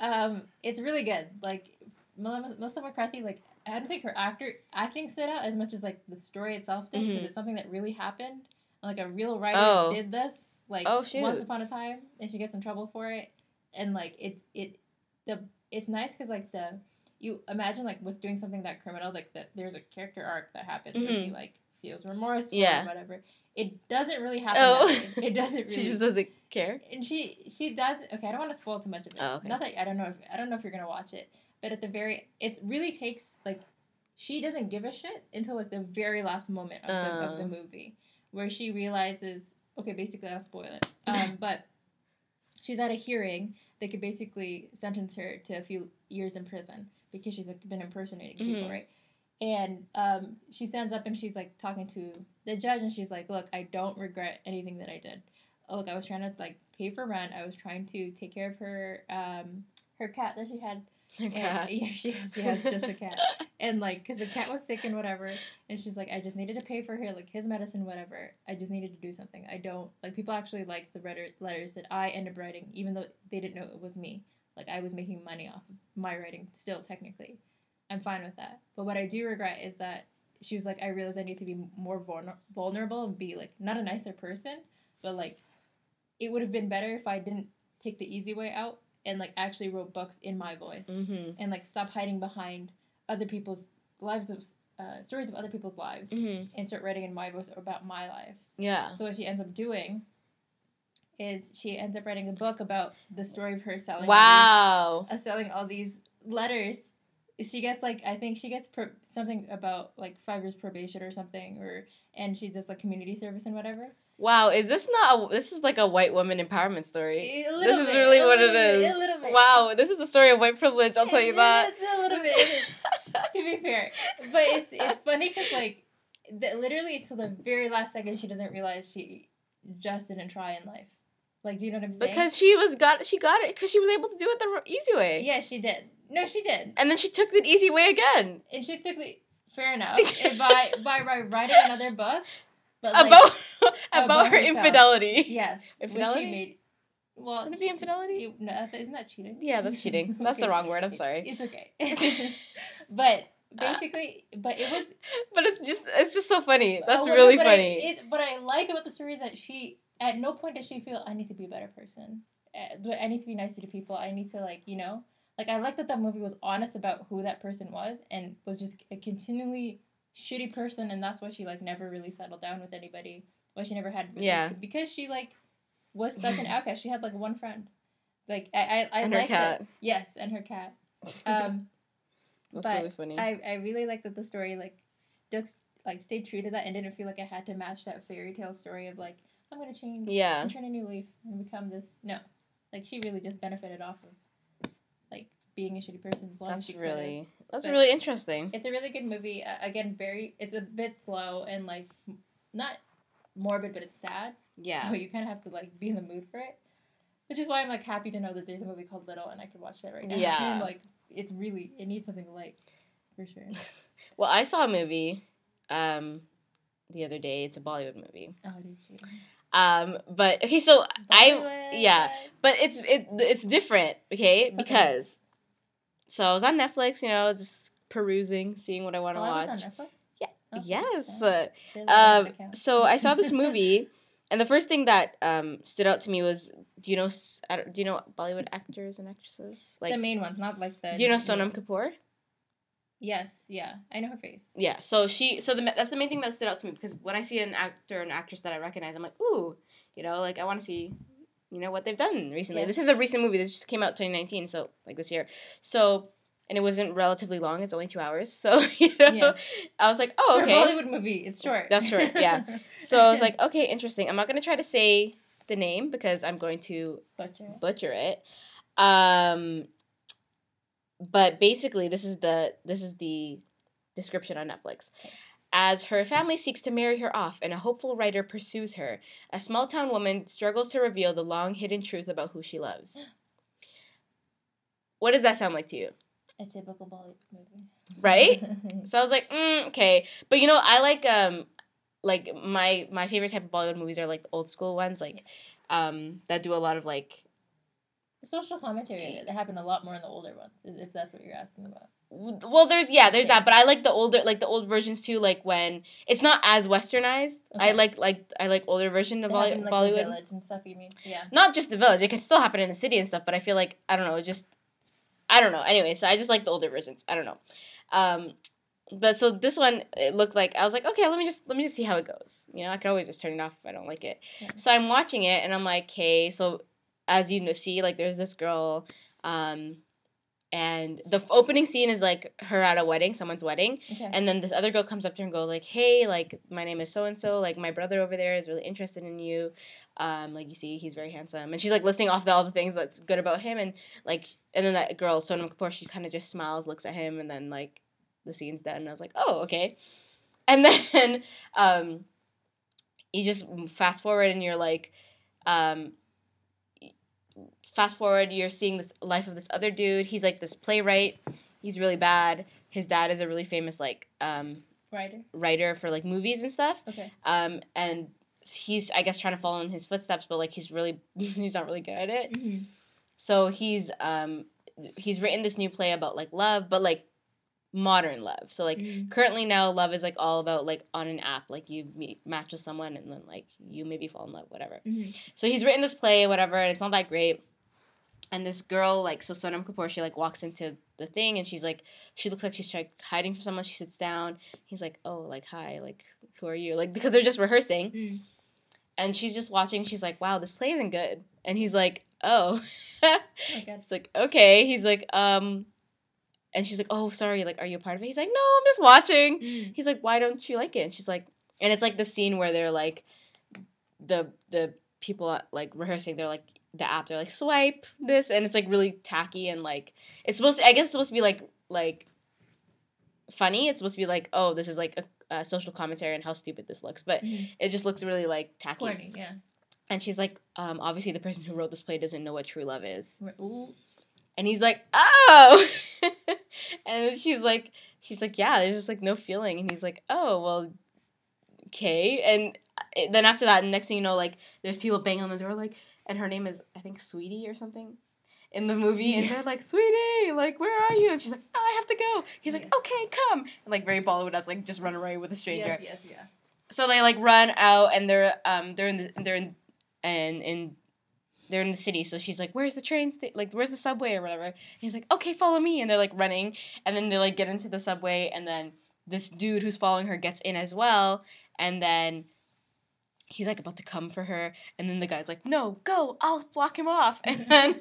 Um, it's really good. Like Melissa McCarthy, like I don't think her actor acting stood out as much as like the story itself did because Mhm. it's something that really happened. And, like a real writer Oh. did this like Oh, once upon a time, and she gets in trouble for it. And like it it the it's nice because like the you imagine like with doing something that criminal like that there's a character arc that happens where she Mhm. like feels remorse Yeah. or whatever. It doesn't really happen. Oh. It doesn't really. she just doesn't care. and she she does okay i don't want to spoil too much of it Oh, okay. not that i don't know if i don't know if you're gonna watch it but at the very it really takes like she doesn't give a shit until like the very last moment of, the, of the Oh. movie where she realizes okay basically i'll spoil it um, but she's at a hearing they could basically sentence her to a few years in prison because she's like, been impersonating people Mhm. right and um, she stands up and she's like talking to the judge and she's like look i don't regret anything that i did oh, look, I was trying to like pay for rent. I was trying to take care of her um her cat that she had. Her And, cat. yeah, she has, she has just a cat. And like, because the cat was sick and whatever, and she's like, I just needed to pay for her like his medicine, whatever. I just needed to do something. I don't like people actually like the letter, letters that I end up writing, even though they didn't know it was me. Like I was making money off of my writing still technically. I'm fine with that. But what I do regret is that she was like, I realized I need to be more vulner- vulnerable and be like not a nicer person, but like it would have been better if I didn't take the easy way out and like actually wrote books in my voice Mm-hmm. and like stop hiding behind other people's lives of uh, stories of other people's lives Mm-hmm. and start writing in my voice about my life. Yeah. So what she ends up doing is she ends up writing a book about the story of her selling all Wow. these, uh, selling all these letters. She gets like I think she gets pro- something about like five years probation or something, or and she does like community service and whatever. Wow. Is this not? A, this is like a white woman empowerment story. A little This is bit, really what it bit, is. A little bit. Wow. This is the story of white privilege. I'll tell you that. It's a little bit. to be fair, but it's it's funny because like, the, literally until the very last second, she doesn't realize she just didn't try in life. Like, do you know what I'm saying? Because she was got she got it because she was able to do it the easy way. yeah, she did. No, she did, And then she took the easy way again. and she took the fair enough and by by by writing another book, but like, about about, about her herself. infidelity. yes, which Infidelity? she made. Well, Would it be infidelity? you- no, isn't that cheating? Yeah, that's cheating. That's the wrong word. I'm sorry. It's okay. but basically, but it was But it's just it's just so funny. That's Uh, well, really but funny. I, it, what I like about the story is that she, at no point does she feel I need to be a better person. Uh, I need to be nicer to people. I need to like you know, like I like that that movie was honest about who that person was and was just continually shitty person, and that's why she like never really settled down with anybody. Why she never had Yeah. because she like was such an outcast. She had like one friend. Like I I, I like that yes, and her cat. Um, That's but really funny. I, I really like that the story like stuck like stayed true to that and didn't feel like I had to match that fairy tale story of like I'm gonna change yeah. and turn a new leaf and become this. No, like she really just benefited off of being a shitty person as long as That's she could. really that's But- really interesting. It's a really good movie. Uh, again, very it's a bit slow and like not morbid, but it's sad. Yeah. So you kind of have to like be in the mood for it. Which is why I'm like happy to know that there's a movie called Little and I could watch that right now. Yeah. and like it's really it needs something light for sure. Well, I saw a movie um the other day. It's a Bollywood movie. Oh, did you? Um but okay, so I yeah. but it's it it's different, okay? Because so I was on Netflix, you know, just perusing, seeing what I want to Bollywood's watch. on Netflix. Yeah. Oh, Yes. so Uh, they don't have Um so I saw this movie and the first thing that um stood out to me was do you know do you know Bollywood actors and actresses? Like the main ones, not like the. do you know Sonam Kapoor? Yes, yeah, I know her face. Yeah, so she, so the that's the main thing that stood out to me because when I see an actor and actress that I recognize, I'm like, ooh, you know, like I want to see, you know, what they've done recently. Yeah. This is a recent movie. This just came out 2019, so like this year. So and it wasn't relatively long. It's only two hours, so you know, Yeah. I was like, oh, For okay. a Bollywood movie, it's short. That's short, yeah. So I was like, okay, interesting. I'm not gonna try to say the name because I'm going to butcher. butcher it. Um, but basically, this is the this is the description on Netflix. As her family seeks to marry her off and a hopeful writer pursues her, a small town woman struggles to reveal the long hidden truth about who she loves. What does that sound like to you? A typical Bollywood movie. Right? So I was like, mm, okay. But you know, I like um like my my favorite type of Bollywood movies are like the old school ones, like um that do a lot of like Social commentary that happened a lot more in the older ones, if that's what you're asking about. Well there's yeah there's Yeah. that but i like the older like the old versions too like when it's not as westernized i like like i like older version of Bolly- like, bollywood village and stuff. You mean? Yeah. not just the village it can still happen in the city and stuff but i feel like i don't know just i don't know anyway so i just like the older versions i don't know um but so this one it looked like i was like okay let me just let me just see how it goes you know i can always just turn it off if i don't like it Yeah. so i'm watching it and i'm like okay so as you know see like there's this girl um and the f- opening scene is like her at a wedding someone's wedding Okay. and then this other girl comes up to her and goes like, "Hey, like my name is so and so. Like my brother over there is really interested in you. Um, like you see, he's very handsome." And she's like listing off the, all the things that's good about him, and like, and then that girl Sonam Kapoor, she kind of just smiles, looks at him, and then like the scene's done. And I was like, "Oh, okay." And then um, you just fast forward, and you're like, um, fast forward, you're seeing this life of this other dude. He's like this playwright. He's really bad. His dad is a really famous like um, Writer. writer for like movies and stuff. Okay. Um, and he's I guess trying to follow in his footsteps, but like he's really he's not really good at it. Mm-hmm. So he's um he's written this new play about like love, but like modern love. So like Mm. currently now love is like all about like on an app, like you meet match with someone and then like you maybe fall in love, whatever. Mm-hmm. So he's written this play, whatever, and it's not that great. And this girl, like, so Sonam Kapoor, she like walks into the thing, and she's like, she looks like she's trying hiding from someone. She sits down. He's like, oh, like, hi, like, who are you? Like, because they're just rehearsing, Mm. and she's just watching. She's like, wow, this play isn't good. And he's like, oh, Oh my like, okay. He's like, um, and she's like, oh, sorry, like, are you a part of it? He's like, no, I'm just watching Mm. he's like, why don't you like it? And she's like, and it's like the scene where they're like, the the people like rehearsing. They're like the app. They're like swipe this, and it's like really tacky and like it's supposed. To, I guess it's supposed to be like like funny. It's supposed to be like, oh, this is like a, a social commentary on how stupid this looks, but Mhm. it just looks really like tacky. Corny. Yeah. And she's like, um, obviously the person who wrote this play doesn't know what true love is. Ooh. And he's like, oh. and she's like, she's like, yeah, there's just like no feeling. And he's like, oh, well, okay. And then after that, next thing you know, like there's people banging on the door, like, and her name is I think Sweetie or something in the movie, and they're like, Sweetie, like, where are you? And she's like, oh, I have to go. He's like, okay, come. And like very Bollywood, as like just run away with a stranger Yes. Yes. Yeah. so they like run out and they're um they're in the they're in and in they're in the city so she's like where's the train sta- like where's the subway or whatever and he's like okay follow me and they're like running and then they like get into the subway and then this dude who's following her gets in as well and then he's like about to come for her and then the guy's like no go i'll block him off and then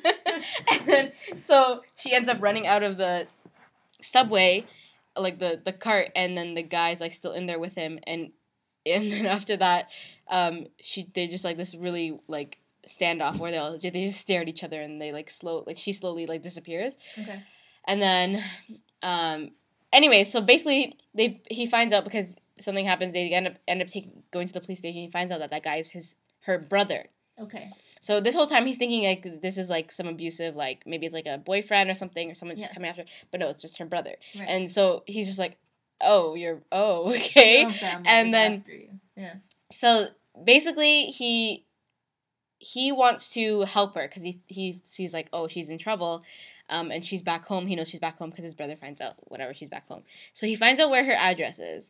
and then so she ends up running out of the subway like the the cart and then the guy's like still in there with him and and then after that um she they just like this really like standoff where they all they just stare at each other and they like slow like she slowly like disappears Okay. and then um anyway so basically they he finds out because something happens they end up end up taking going to the police station he finds out that that guy is his her brother Okay. so this whole time he's thinking like this is like some abusive like maybe it's like a boyfriend or something or someone's Yes. just coming after but no it's just her brother Right. and so he's just like oh you're oh okay Your own family and then- Yeah. so basically he he wants to help her because he he sees like oh she's in trouble um and she's back home he knows she's back home because his brother finds out whatever she's back home so he finds out where her address is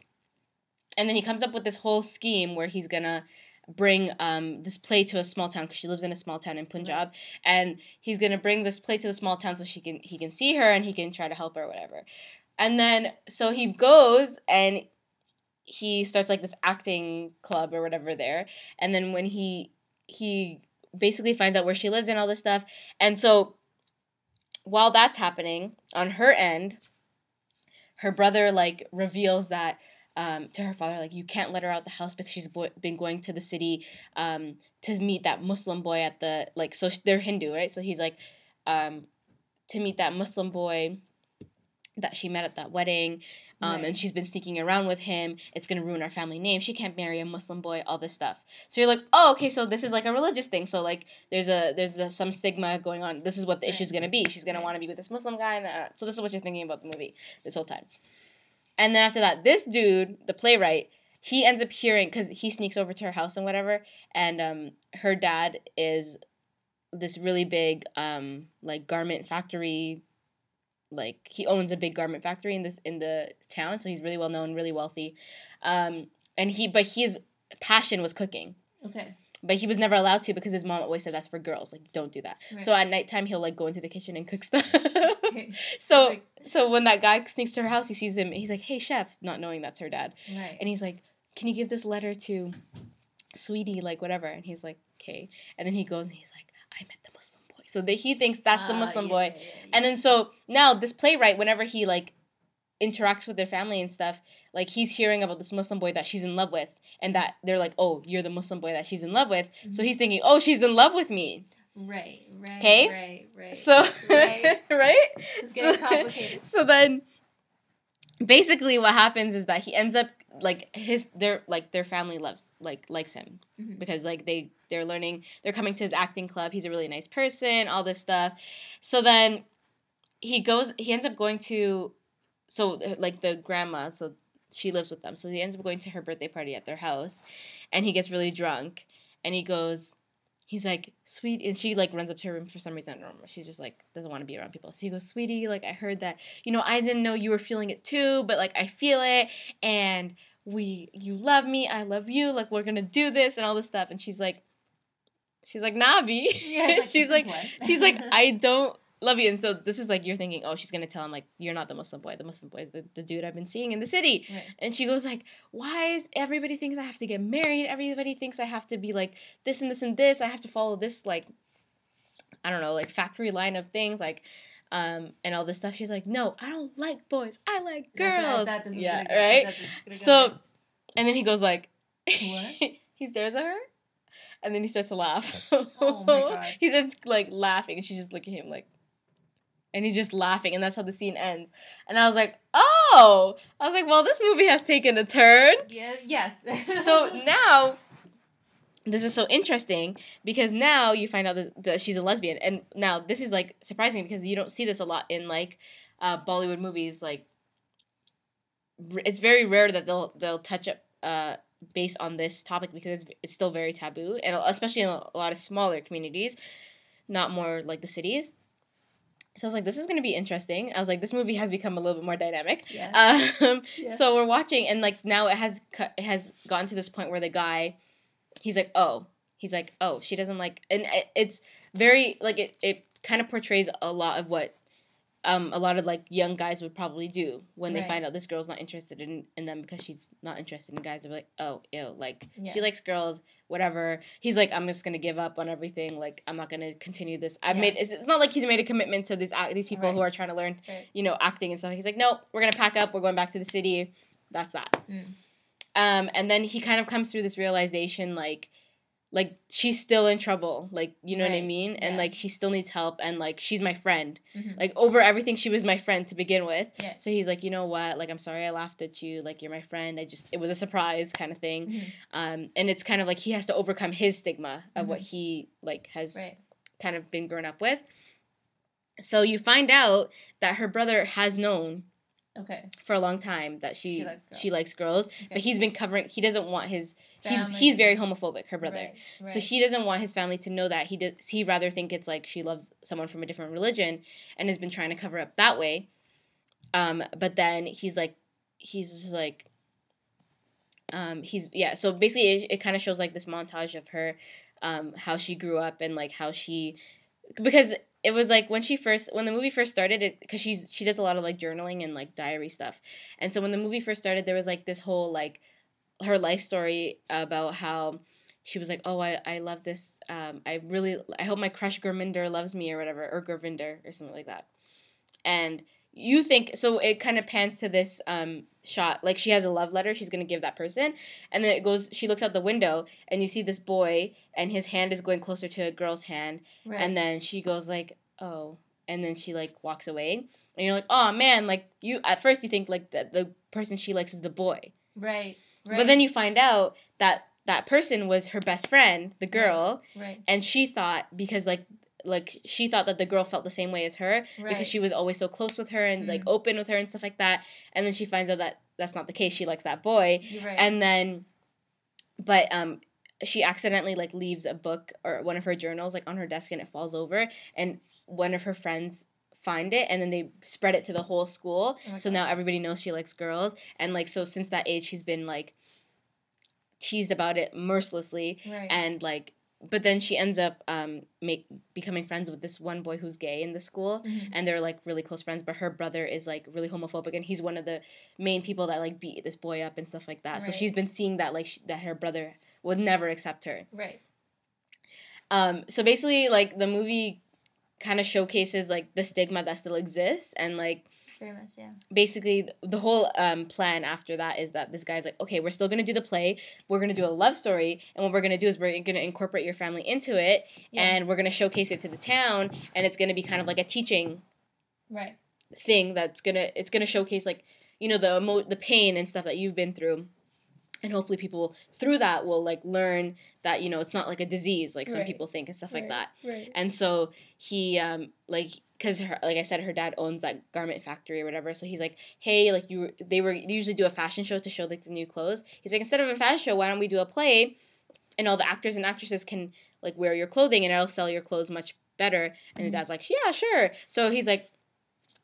and then he comes up with this whole scheme where he's gonna bring um this play to a small town because she lives in a small town in punjab. And he's gonna bring this play to the small town so she can he can see her and he can try to help her or whatever. And then so he goes and he starts like this acting club or whatever there. And then when he he basically finds out where she lives and all this stuff. And so while that's happening on her end, her brother like reveals that um, to her father like you can't let her out the house because she's bo- been going to the city um, to meet that Muslim boy at the like so sh- they're Hindu right? So he's like um, to meet that Muslim boy that she met at that wedding um, Right. and she's been sneaking around with him. It's gonna ruin our family name. She can't marry a muslim boy all this stuff. So you're like oh okay so this is like a religious thing. So like there's a there's a, some stigma going on. This is what the issue is gonna be. She's gonna Right. want to be with this muslim guy and uh, so this is what you're thinking about the movie this whole time and then after that this dude the playwright he ends up hearing because he sneaks over to her house and whatever and um her dad is this really big um like garment factory like he owns a big garment factory in this in the town so he's really well known really wealthy um and he but his passion was cooking Okay. But he was never allowed to because his mom always said that's for girls like don't do that Right. so at nighttime he'll like go into the kitchen and cook stuff Okay. so Like- so when that guy sneaks to her house he sees him he's like hey chef not knowing that's her dad Right. and he's like can you give this letter to sweetie like whatever and he's like okay and then he goes and he's like i met the muslim boy so that he thinks that's the Ah, muslim yeah, boy yeah, yeah. and then so now this playwright, whenever he like interacts with their family and stuff, like he's hearing about this Muslim boy that she's in love with, and that they're like, "Oh, you're the Muslim boy that she's in love with." So Mhm. he's thinking, "Oh, she's in love with me." Right. Right. 'Kay? Right. Right. So Right. right? It's So- getting complicated. So then, basically, what happens is that he ends up like his their like their family loves like likes him Mhm. because like they they're learning they're coming to his acting club. He's a really nice person, all this stuff. So then he goes he ends up going to so like the grandma so she lives with them. So he ends up going to her birthday party at their house and he gets really drunk and he goes he's like sweet and she like runs up to her room for some reason i don't remember she's just like doesn't want to be around people. So he goes sweetie like i heard that you know i didn't know you were feeling it too but like i feel it and we you love me i love you like we're gonna do this and all this stuff and she's like she's like nah B. Yeah, it's she's like she's like i don't love you. And so this is like you're thinking oh she's gonna tell him like you're not the muslim boy. The muslim boy is the, the dude i've been seeing in the city. Right. and she goes like why is everybody thinks i have to get married? Everybody thinks i have to be like this and this and this. I have to follow this like i don't know like factory line of things like um and all this stuff. She's like no i don't like boys. I like I girls. yeah go. Right? so and then he goes like What? he stares at her and then he starts to laugh. Oh my God. he starts like laughing. And she's just looking at him like and he's just laughing and that's how the scene ends and i was like oh i was like well this movie has taken a turn Yeah. Yes. so now this is so interesting because now you find out that, that she's a lesbian and now this is like surprising because you don't see this a lot in like uh, bollywood movies like it's very rare that they'll they'll touch up uh based on this topic because it's, it's still very taboo and especially in a lot of smaller communities not more like the cities so i was like this is going to be interesting i was like this movie has become a little bit more dynamic Yes. um, Yeah. so we're watching, and like now it has cu- it has gotten to this point where the guy, he's like, oh, he's like, oh, she doesn't like, and it, it's very like it it kind of portrays a lot of what. Um, a lot of like young guys would probably do when they find out this girl's not interested in, in them because she's not interested in guys. They're like, oh, ew, like Yeah. she likes girls, whatever. He's like, I'm just gonna give up on everything. Like, I'm not gonna continue this. I've Yeah. made. It's, it's not like he's made a commitment to these these people who are trying to learn Right. you know, acting and stuff. He's like, nope, we're gonna pack up. We're going back to the city. That's that. Mm. Um, and then he kind of comes through this realization, like, like she's still in trouble. Like, you know what I Right. mean? And Yeah. like she still needs help. And like she's my friend. Mhm. Like over everything, she was my friend to begin with. Yeah. So he's like, you know what? Like, I'm sorry I laughed at you. Like, you're my friend. I just it was a surprise kind of thing. Mhm. Um, and it's kind of like he has to overcome his stigma of what Mhm. he like has Right. kind of been grown up with. So you find out that her brother has known Okay. for a long time that she She likes girls. she likes girls, Okay. but he's been covering. He doesn't want his. He's Family. he's very homophobic. Her brother. Right. So he doesn't want his family to know that he does. He rather think it's like she loves someone from a different religion, and has been trying to cover up that way. Um, but then he's like, he's just like, um, he's yeah. So basically, it, it kind of shows like this montage of her, um, how she grew up and like how she, because it was like when she first when the movie first started it because she's she does a lot of like journaling and like diary stuff, and so when the movie first started, there was like this whole like her life story about how she was like, "Oh, I, I love this. Um, I really I hope my crush Gurminder loves me or whatever, or Gurvinder or something like that." and you think so it kind of pans to this um shot like she has a love letter she's going to give that person and then it goes she looks out the window and you see this boy and his hand is going closer to a girl's hand Right. and then she goes like oh and then she like walks away and you're like oh man like you at first you think like that the person she likes is the boy right. Right. but then you find out that that person was her best friend the girl Right. and she thought because like like she thought that the girl felt the same way as her Right. because she was always so close with her and like Mm. open with her and stuff like that and then she finds out that that's not the case she likes that boy right. and then but um she accidentally like leaves a book or one of her journals like on her desk and it falls over and one of her friends find it and then they spread it to the whole school Oh so God. now everybody knows she likes girls and like so since that age she's been like teased about it mercilessly right. and like but then she ends up um make becoming friends with this one boy who's gay in the school Mhm. and they're like really close friends but her brother is like really homophobic and he's one of the main people that like beat this boy up and stuff like that so she's been seeing that like sh- that her brother would never accept her Right. um so basically like the movie kind of showcases like the stigma that still exists and like Very much. Yeah. basically the whole um, plan after that is that this guy's like okay we're still gonna do the play we're gonna do a love story and what we're gonna do is we're gonna incorporate your family into it Yeah. and we're gonna showcase it to the town and it's gonna be kind of like a teaching Right. thing that's gonna it's gonna showcase like you know the emo- the pain and stuff that you've been through and hopefully people through that will like learn that you know it's not like a disease like some Right. people think and stuff like that. Right. and so he um like because like I said her dad owns that garment factory or whatever. So he's like hey like you they were they usually do a fashion show to show like the new clothes. He's like instead of a fashion show why don't we do a play and all the actors and actresses can like wear your clothing and it'll sell your clothes much better. And Mhm. the dad's like yeah sure. So he's like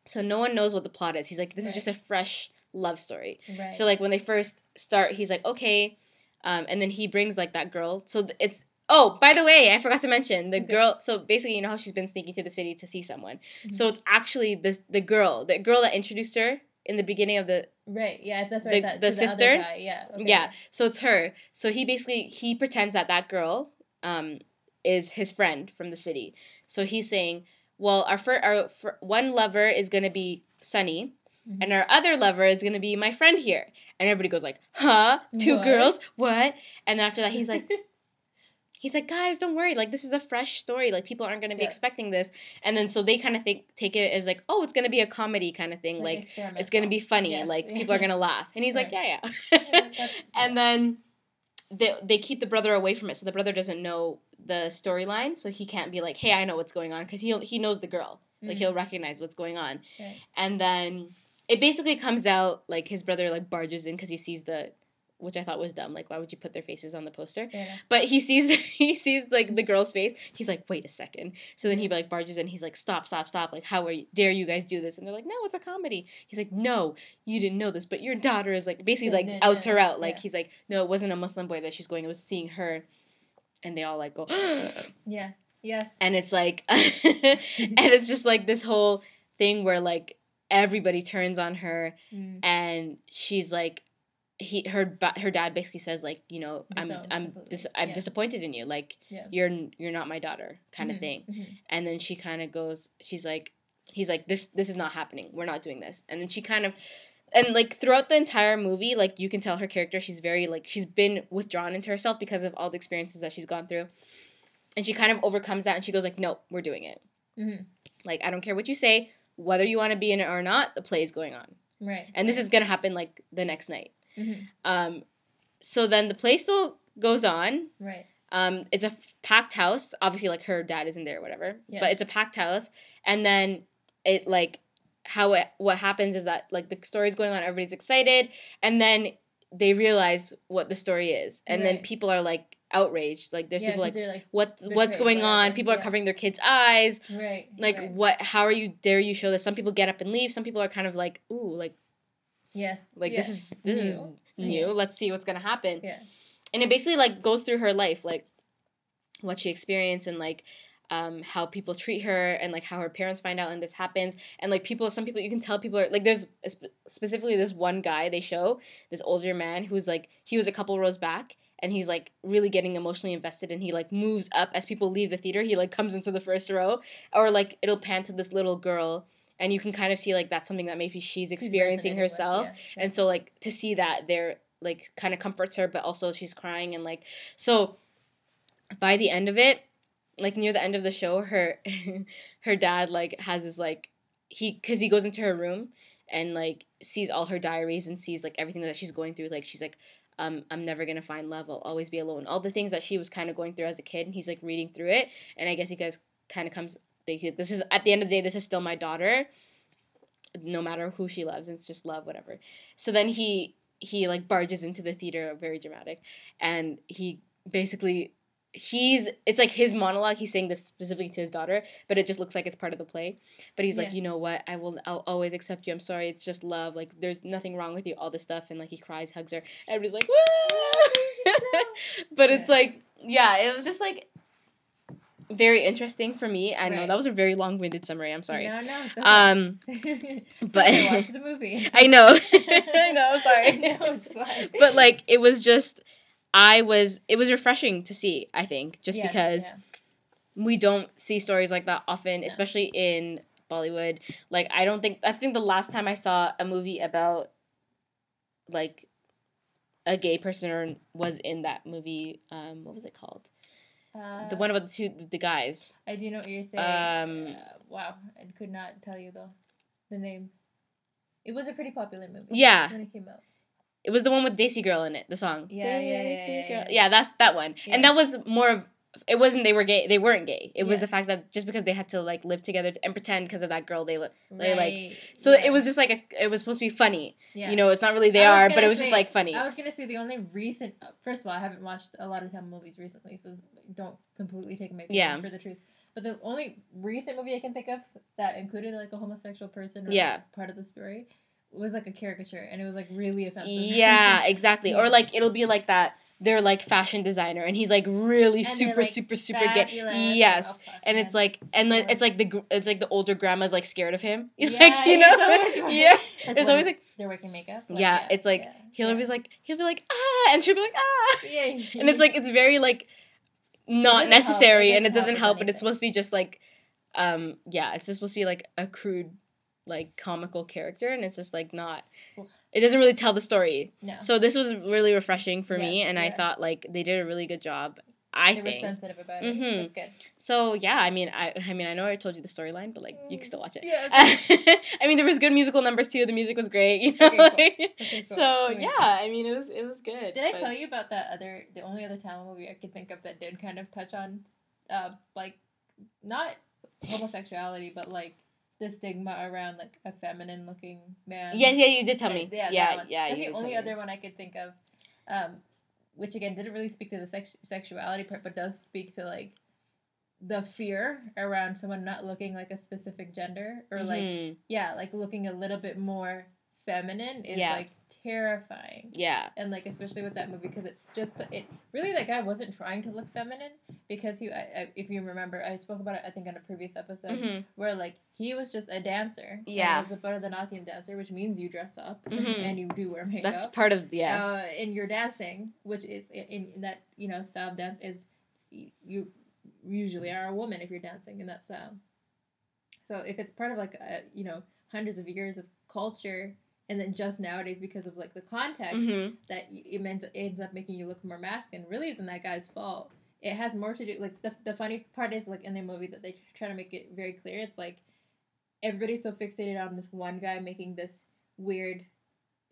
so no one knows what the plot is. He's like this is just a fresh love story Right. so like when they first start, he's like, okay, um, and then he brings like that girl. So it's oh, by the way, I forgot to mention the Okay. girl. So basically, you know how she's been sneaking to the city to see someone. Mhm. So it's actually the the girl, the girl that introduced her in the beginning of the Right. Yeah. That's The- right. that, the sister? guy, Yeah. Okay. yeah. So it's her. So he basically he pretends that that girl um is his friend from the city. So he's saying, well, our fir- our fir- one lover is gonna be Sunny, Mhm. and our other lover is gonna be my friend here. And everybody goes like, huh? Two What? girls? What? And after that, he's like, he's like, guys, don't worry. Like this is a fresh story. Like people aren't gonna be Yeah. expecting this. And then so they kind of think take it as like, oh, it's gonna be a comedy kind of thing. Like, it's gonna be funny. Yes. Like people are gonna laugh. And he's like, yeah, Yeah, yeah. and then they they keep the brother away from it, so the brother doesn't know the storyline, so he can't be like, hey, I know what's going on, because he he knows the girl. Like Mhm. he'll recognize what's going on. Right. And then it basically comes out like his brother like barges in because he sees the, which I thought was dumb. Like why would you put their faces on the poster? Enough. But he sees the, he sees like the girl's face. He's like, wait a second. So then he like barges in. He's like, stop, stop, stop. Like how are you, dare you guys do this? And they're like, no, it's a comedy. He's like, no, you didn't know this, but your daughter is like basically like outs her out. Like yeah. he's like, no, it wasn't a Muslim boy that she's going. It was seeing her, and they all like go. Yeah. Yes. and it's like and it's just like this whole thing where like everybody turns on her Mm. and she's like he her her dad basically says like you know i'm i'm dis- i'm Yeah. disappointed in you like Yeah. you're you're not my daughter kind of Mhm, thing mhm. and then she kind of goes she's like he's like this this is not happening we're not doing this and then she kind of and like throughout the entire movie like you can tell her character she's very like she's been withdrawn into herself because of all the experiences that she's gone through and she kind of overcomes that and she goes like nope we're doing it Mhm. like i don't care what you say whether you want to be in it or not the play is going on Right. and this is gonna happen like the next night Mhm. um so then the play still goes on Right. um, it's a packed house. Obviously, like her dad isn't there, or whatever. Yeah. But it's a packed house, and then it like how it what happens is that like the story's going on, everybody's excited, and then they realize what the story is, and then people are like outraged. Like there's yeah, people like like what what's going on? People are yeah. covering their kids' eyes. right. Like right. what? How are you? Dare you show this? Some people get up and leave. Some people are kind of like, ooh, like Yes. like yeah. this is this is New. new. Yeah. Let's see what's gonna happen Yeah. and it basically like goes through her life like what she experienced and like um, how people treat her and like how her parents find out and this happens and like people some people you can tell people are like there's sp- specifically this one guy they show this older man who's like he was a couple rows back and he's like really getting emotionally invested and he like moves up as people leave the theater he like comes into the first row or like it'll pan to this little girl and you can kind of see like that's something that maybe she's She's experiencing with, herself yeah, yeah. and so like to see that they're like kind of comforts her but also she's crying and like so by the end of it like near the end of the show her her dad like has this like he because he goes into her room and like sees all her diaries and sees like everything that she's going through like she's like um, i'm never gonna find love. I'll always be alone. All the things that she was kind of going through as a kid and he's like reading through it and i guess he guys kind of comes they, this is at the end of the day this is still my daughter no matter who she loves it's just love whatever. So then he he like barges into the theater very dramatic and he basically he's it's like his monologue he's saying this specifically to his daughter but it just looks like it's part of the play. But he's like you know what? I will i'll always accept you. I'm sorry. It's just love. Like there's nothing wrong with you all this stuff. And like he cries hugs her. Everybody's like Woo! but it's like yeah it was just like very interesting for me. I know that was a very long-winded summary. I'm sorry. No, no, it's okay. um but- watch the movie. i know. I know sorry. No, it's fine. but like it was just i was it was refreshing to see i think just Yeah, because yeah. we don't see stories like that often Yeah. especially in bollywood like i don't think i think the last time i saw a movie about like a gay person or was in that movie um what was it called Uh, the one about the two the guys I do know what you're saying. Um, uh, wow, I could not tell you though, the name. It was a pretty popular movie. Yeah. when it came out. It was the one with Desi Girl in it the song Yeah, yeah, yeah, yeah, Girl. yeah. that's that one and that was more of it wasn't they were gay they weren't gay it was Yeah. the fact that just because they had to like live together and pretend because of that girl they li- They, like- Right. so yeah. it was just like a, it was supposed to be funny Yeah. you know it's not really they are but it was just like funny I was gonna say the only recent. uh, First of all, I haven't watched a lot of Tamil movies recently, so don't completely take my Yeah. for the truth. But the only recent movie I can think of that included like a homosexual person, or Yeah. like, part of the story, was like a caricature, and it was like really offensive. yeah exactly. Or like it'll be like that. They're like fashion designer and he's like really And super like, super super gay. yes. Oh, and it's like and then it's like the it's like the older grandma's like scared of him. Yeah, like you know it's always yeah. Like, there's always like they're working makeup. Yeah, it's like, yeah, he'll yeah. be like he'll be like ah and she'll be like ah. Yeah, and it's like it's very like not help. necessary and it doesn't doesn't help help but it's supposed to be just like um yeah it's just supposed to be like a crude like comical character and it's just like not it doesn't really tell the story no. so this was really refreshing for me Yes, and i thought like they did a really good job i they were think sensitive about it. That's good. so yeah i mean i i mean i know i told you the storyline but like you can still watch it Yeah. I mean, there was good musical numbers too. The music was great, you know. Okay, cool. Okay, cool. So yeah, cool. I mean, it was it was good. Did I tell you about that other, the only other Tamil movie I could think of that did kind of touch on, uh, like, not homosexuality, but like the stigma around like a feminine looking man. Yeah, yeah, you did tell me. Yeah, Yeah, that yeah, That's the only tell me. other one I could think of, um, which again didn't really speak to the sex- sexuality part, but does speak to like the fear around someone not looking like a specific gender or like Mhm. yeah, like looking a little bit more feminine is Yeah. like terrifying. yeah, And like especially with that movie because it's just it really that guy wasn't trying to look feminine because he I, I, if you remember I spoke about it I think on a previous episode Mhm. where like he was just a dancer. Yeah. He was a Bharatanatyam dancer, which means you dress up Mhm. and you do wear makeup. that's part of yeah. Uh, and you're dancing, which is in, in that you know style of dance is you usually are a woman if you're dancing in that style. So if it's part of like a, you know hundreds of years of culture, and then just nowadays because of like the context Mhm. that it ends, ends up making you look more masculine, really isn't that guy's fault. It has more to do like the the funny part is like in the movie that they try to make it very clear. It's like everybody's so fixated on this one guy making this weird,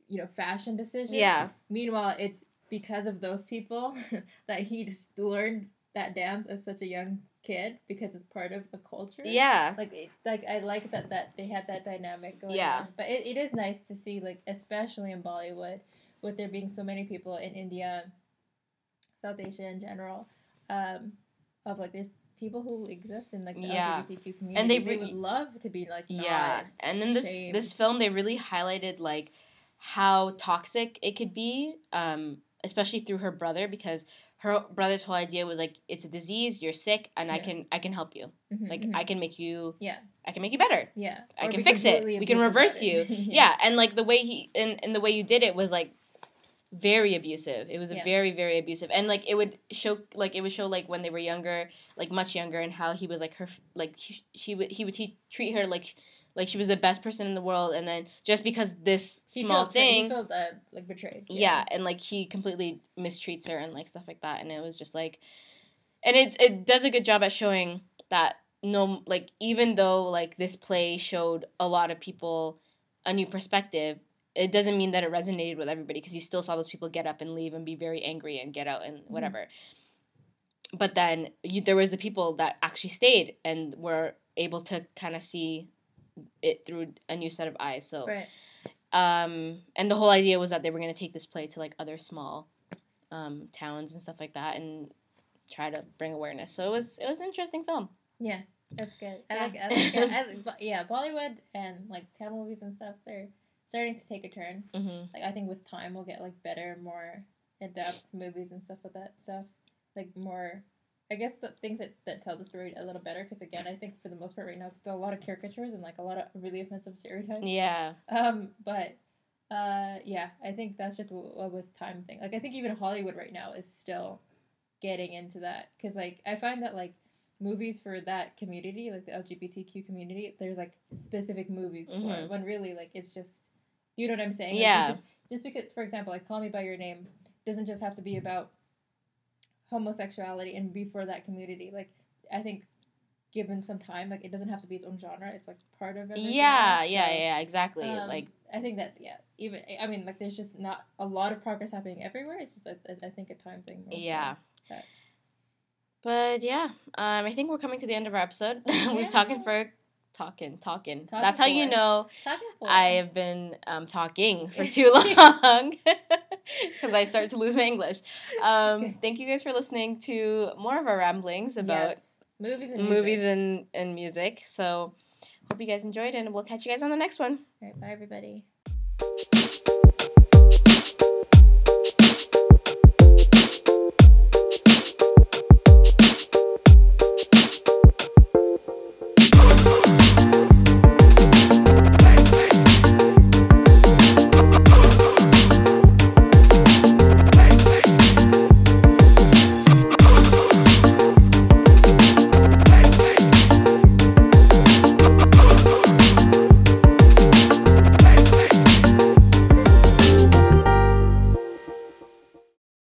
you know, fashion decision. Yeah, Meanwhile, it's because of those people that he just learned that dance as such a young kid because it's part of a culture. yeah, Like, it, like I like that that they had that dynamic going Yeah. on. But it, it is nice to see, like, especially in Bollywood, with there being so many people in India, South Asia in general, um, of like there's people who exist in like the Yeah. LGBTQ community. And they they would love to be like yeah. And then this shamed. this film they really highlighted like how toxic it could be, um, especially through her brother because her brother's whole idea was like it's a disease, you're sick, and I can I can help you. Mhm, Like mhm. I can make you yeah I can make you better. yeah I Or can fix it. We can reverse you. Yeah, and like the way he and, and the way you did it was like very abusive. It was Yeah. very very abusive, and like it would show like it would show like when they were younger, like much younger, and how he was like her like he, she would he would treat her like like she was the best person in the world, and then just because this He small felt, he thing, felt uh, like betrayed. yeah. and like he completely mistreats her and like stuff like that, and it was just like, and it it does a good job at showing that no like even though like this play showed a lot of people a new perspective it doesn't mean that it resonated with everybody because you still saw those people get up and leave and be very angry and get out and whatever but then you, there was the people that actually stayed and were able to kind of see it through a new set of eyes so Right. um and the whole idea was that they were going to take this play to like other small um towns and stuff like that and try to bring awareness so it was it was an interesting film Yeah, that's good. I Yeah. like. I like. I, like- yeah, Bollywood and like Tamil movies and stuff. They're starting to take a turn. hmm Like I think with time we'll get like better, more in depth movies and stuff with that stuff. Like more. I guess the things that, that tell the story a little better because again I think for the most part right now it's still a lot of caricatures and like a lot of really offensive stereotypes. yeah Um, but uh, yeah, I think that's just a, a with time thing. Like I think even Hollywood right now is still getting into that because like I find that like movies for that community, like the LGBTQ community, there's like specific movies for Mhm. it. When really like it's just, you know what I'm saying? Like, Yeah. just, just because, for example, like Call Me by Your Name doesn't just have to be about homosexuality and be for that community. Like I think. Given some time, like it doesn't have to be its own genre. It's like part of everything. yeah else, yeah yeah exactly um, like I think that yeah, even I mean like there's just not a lot of progress happening everywhere. It's just I, I think a time thing. yeah that- but yeah um i think we're coming to the end of our episode Yeah. we've talking for talking talking Talking that's how you for. know i have been um talking for too long because i start to lose my english um okay. thank you guys for listening to more of our ramblings about Yes. movies and movies music. and, and music. So hope you guys enjoyed and we'll catch you guys on the next one. All right, bye everybody.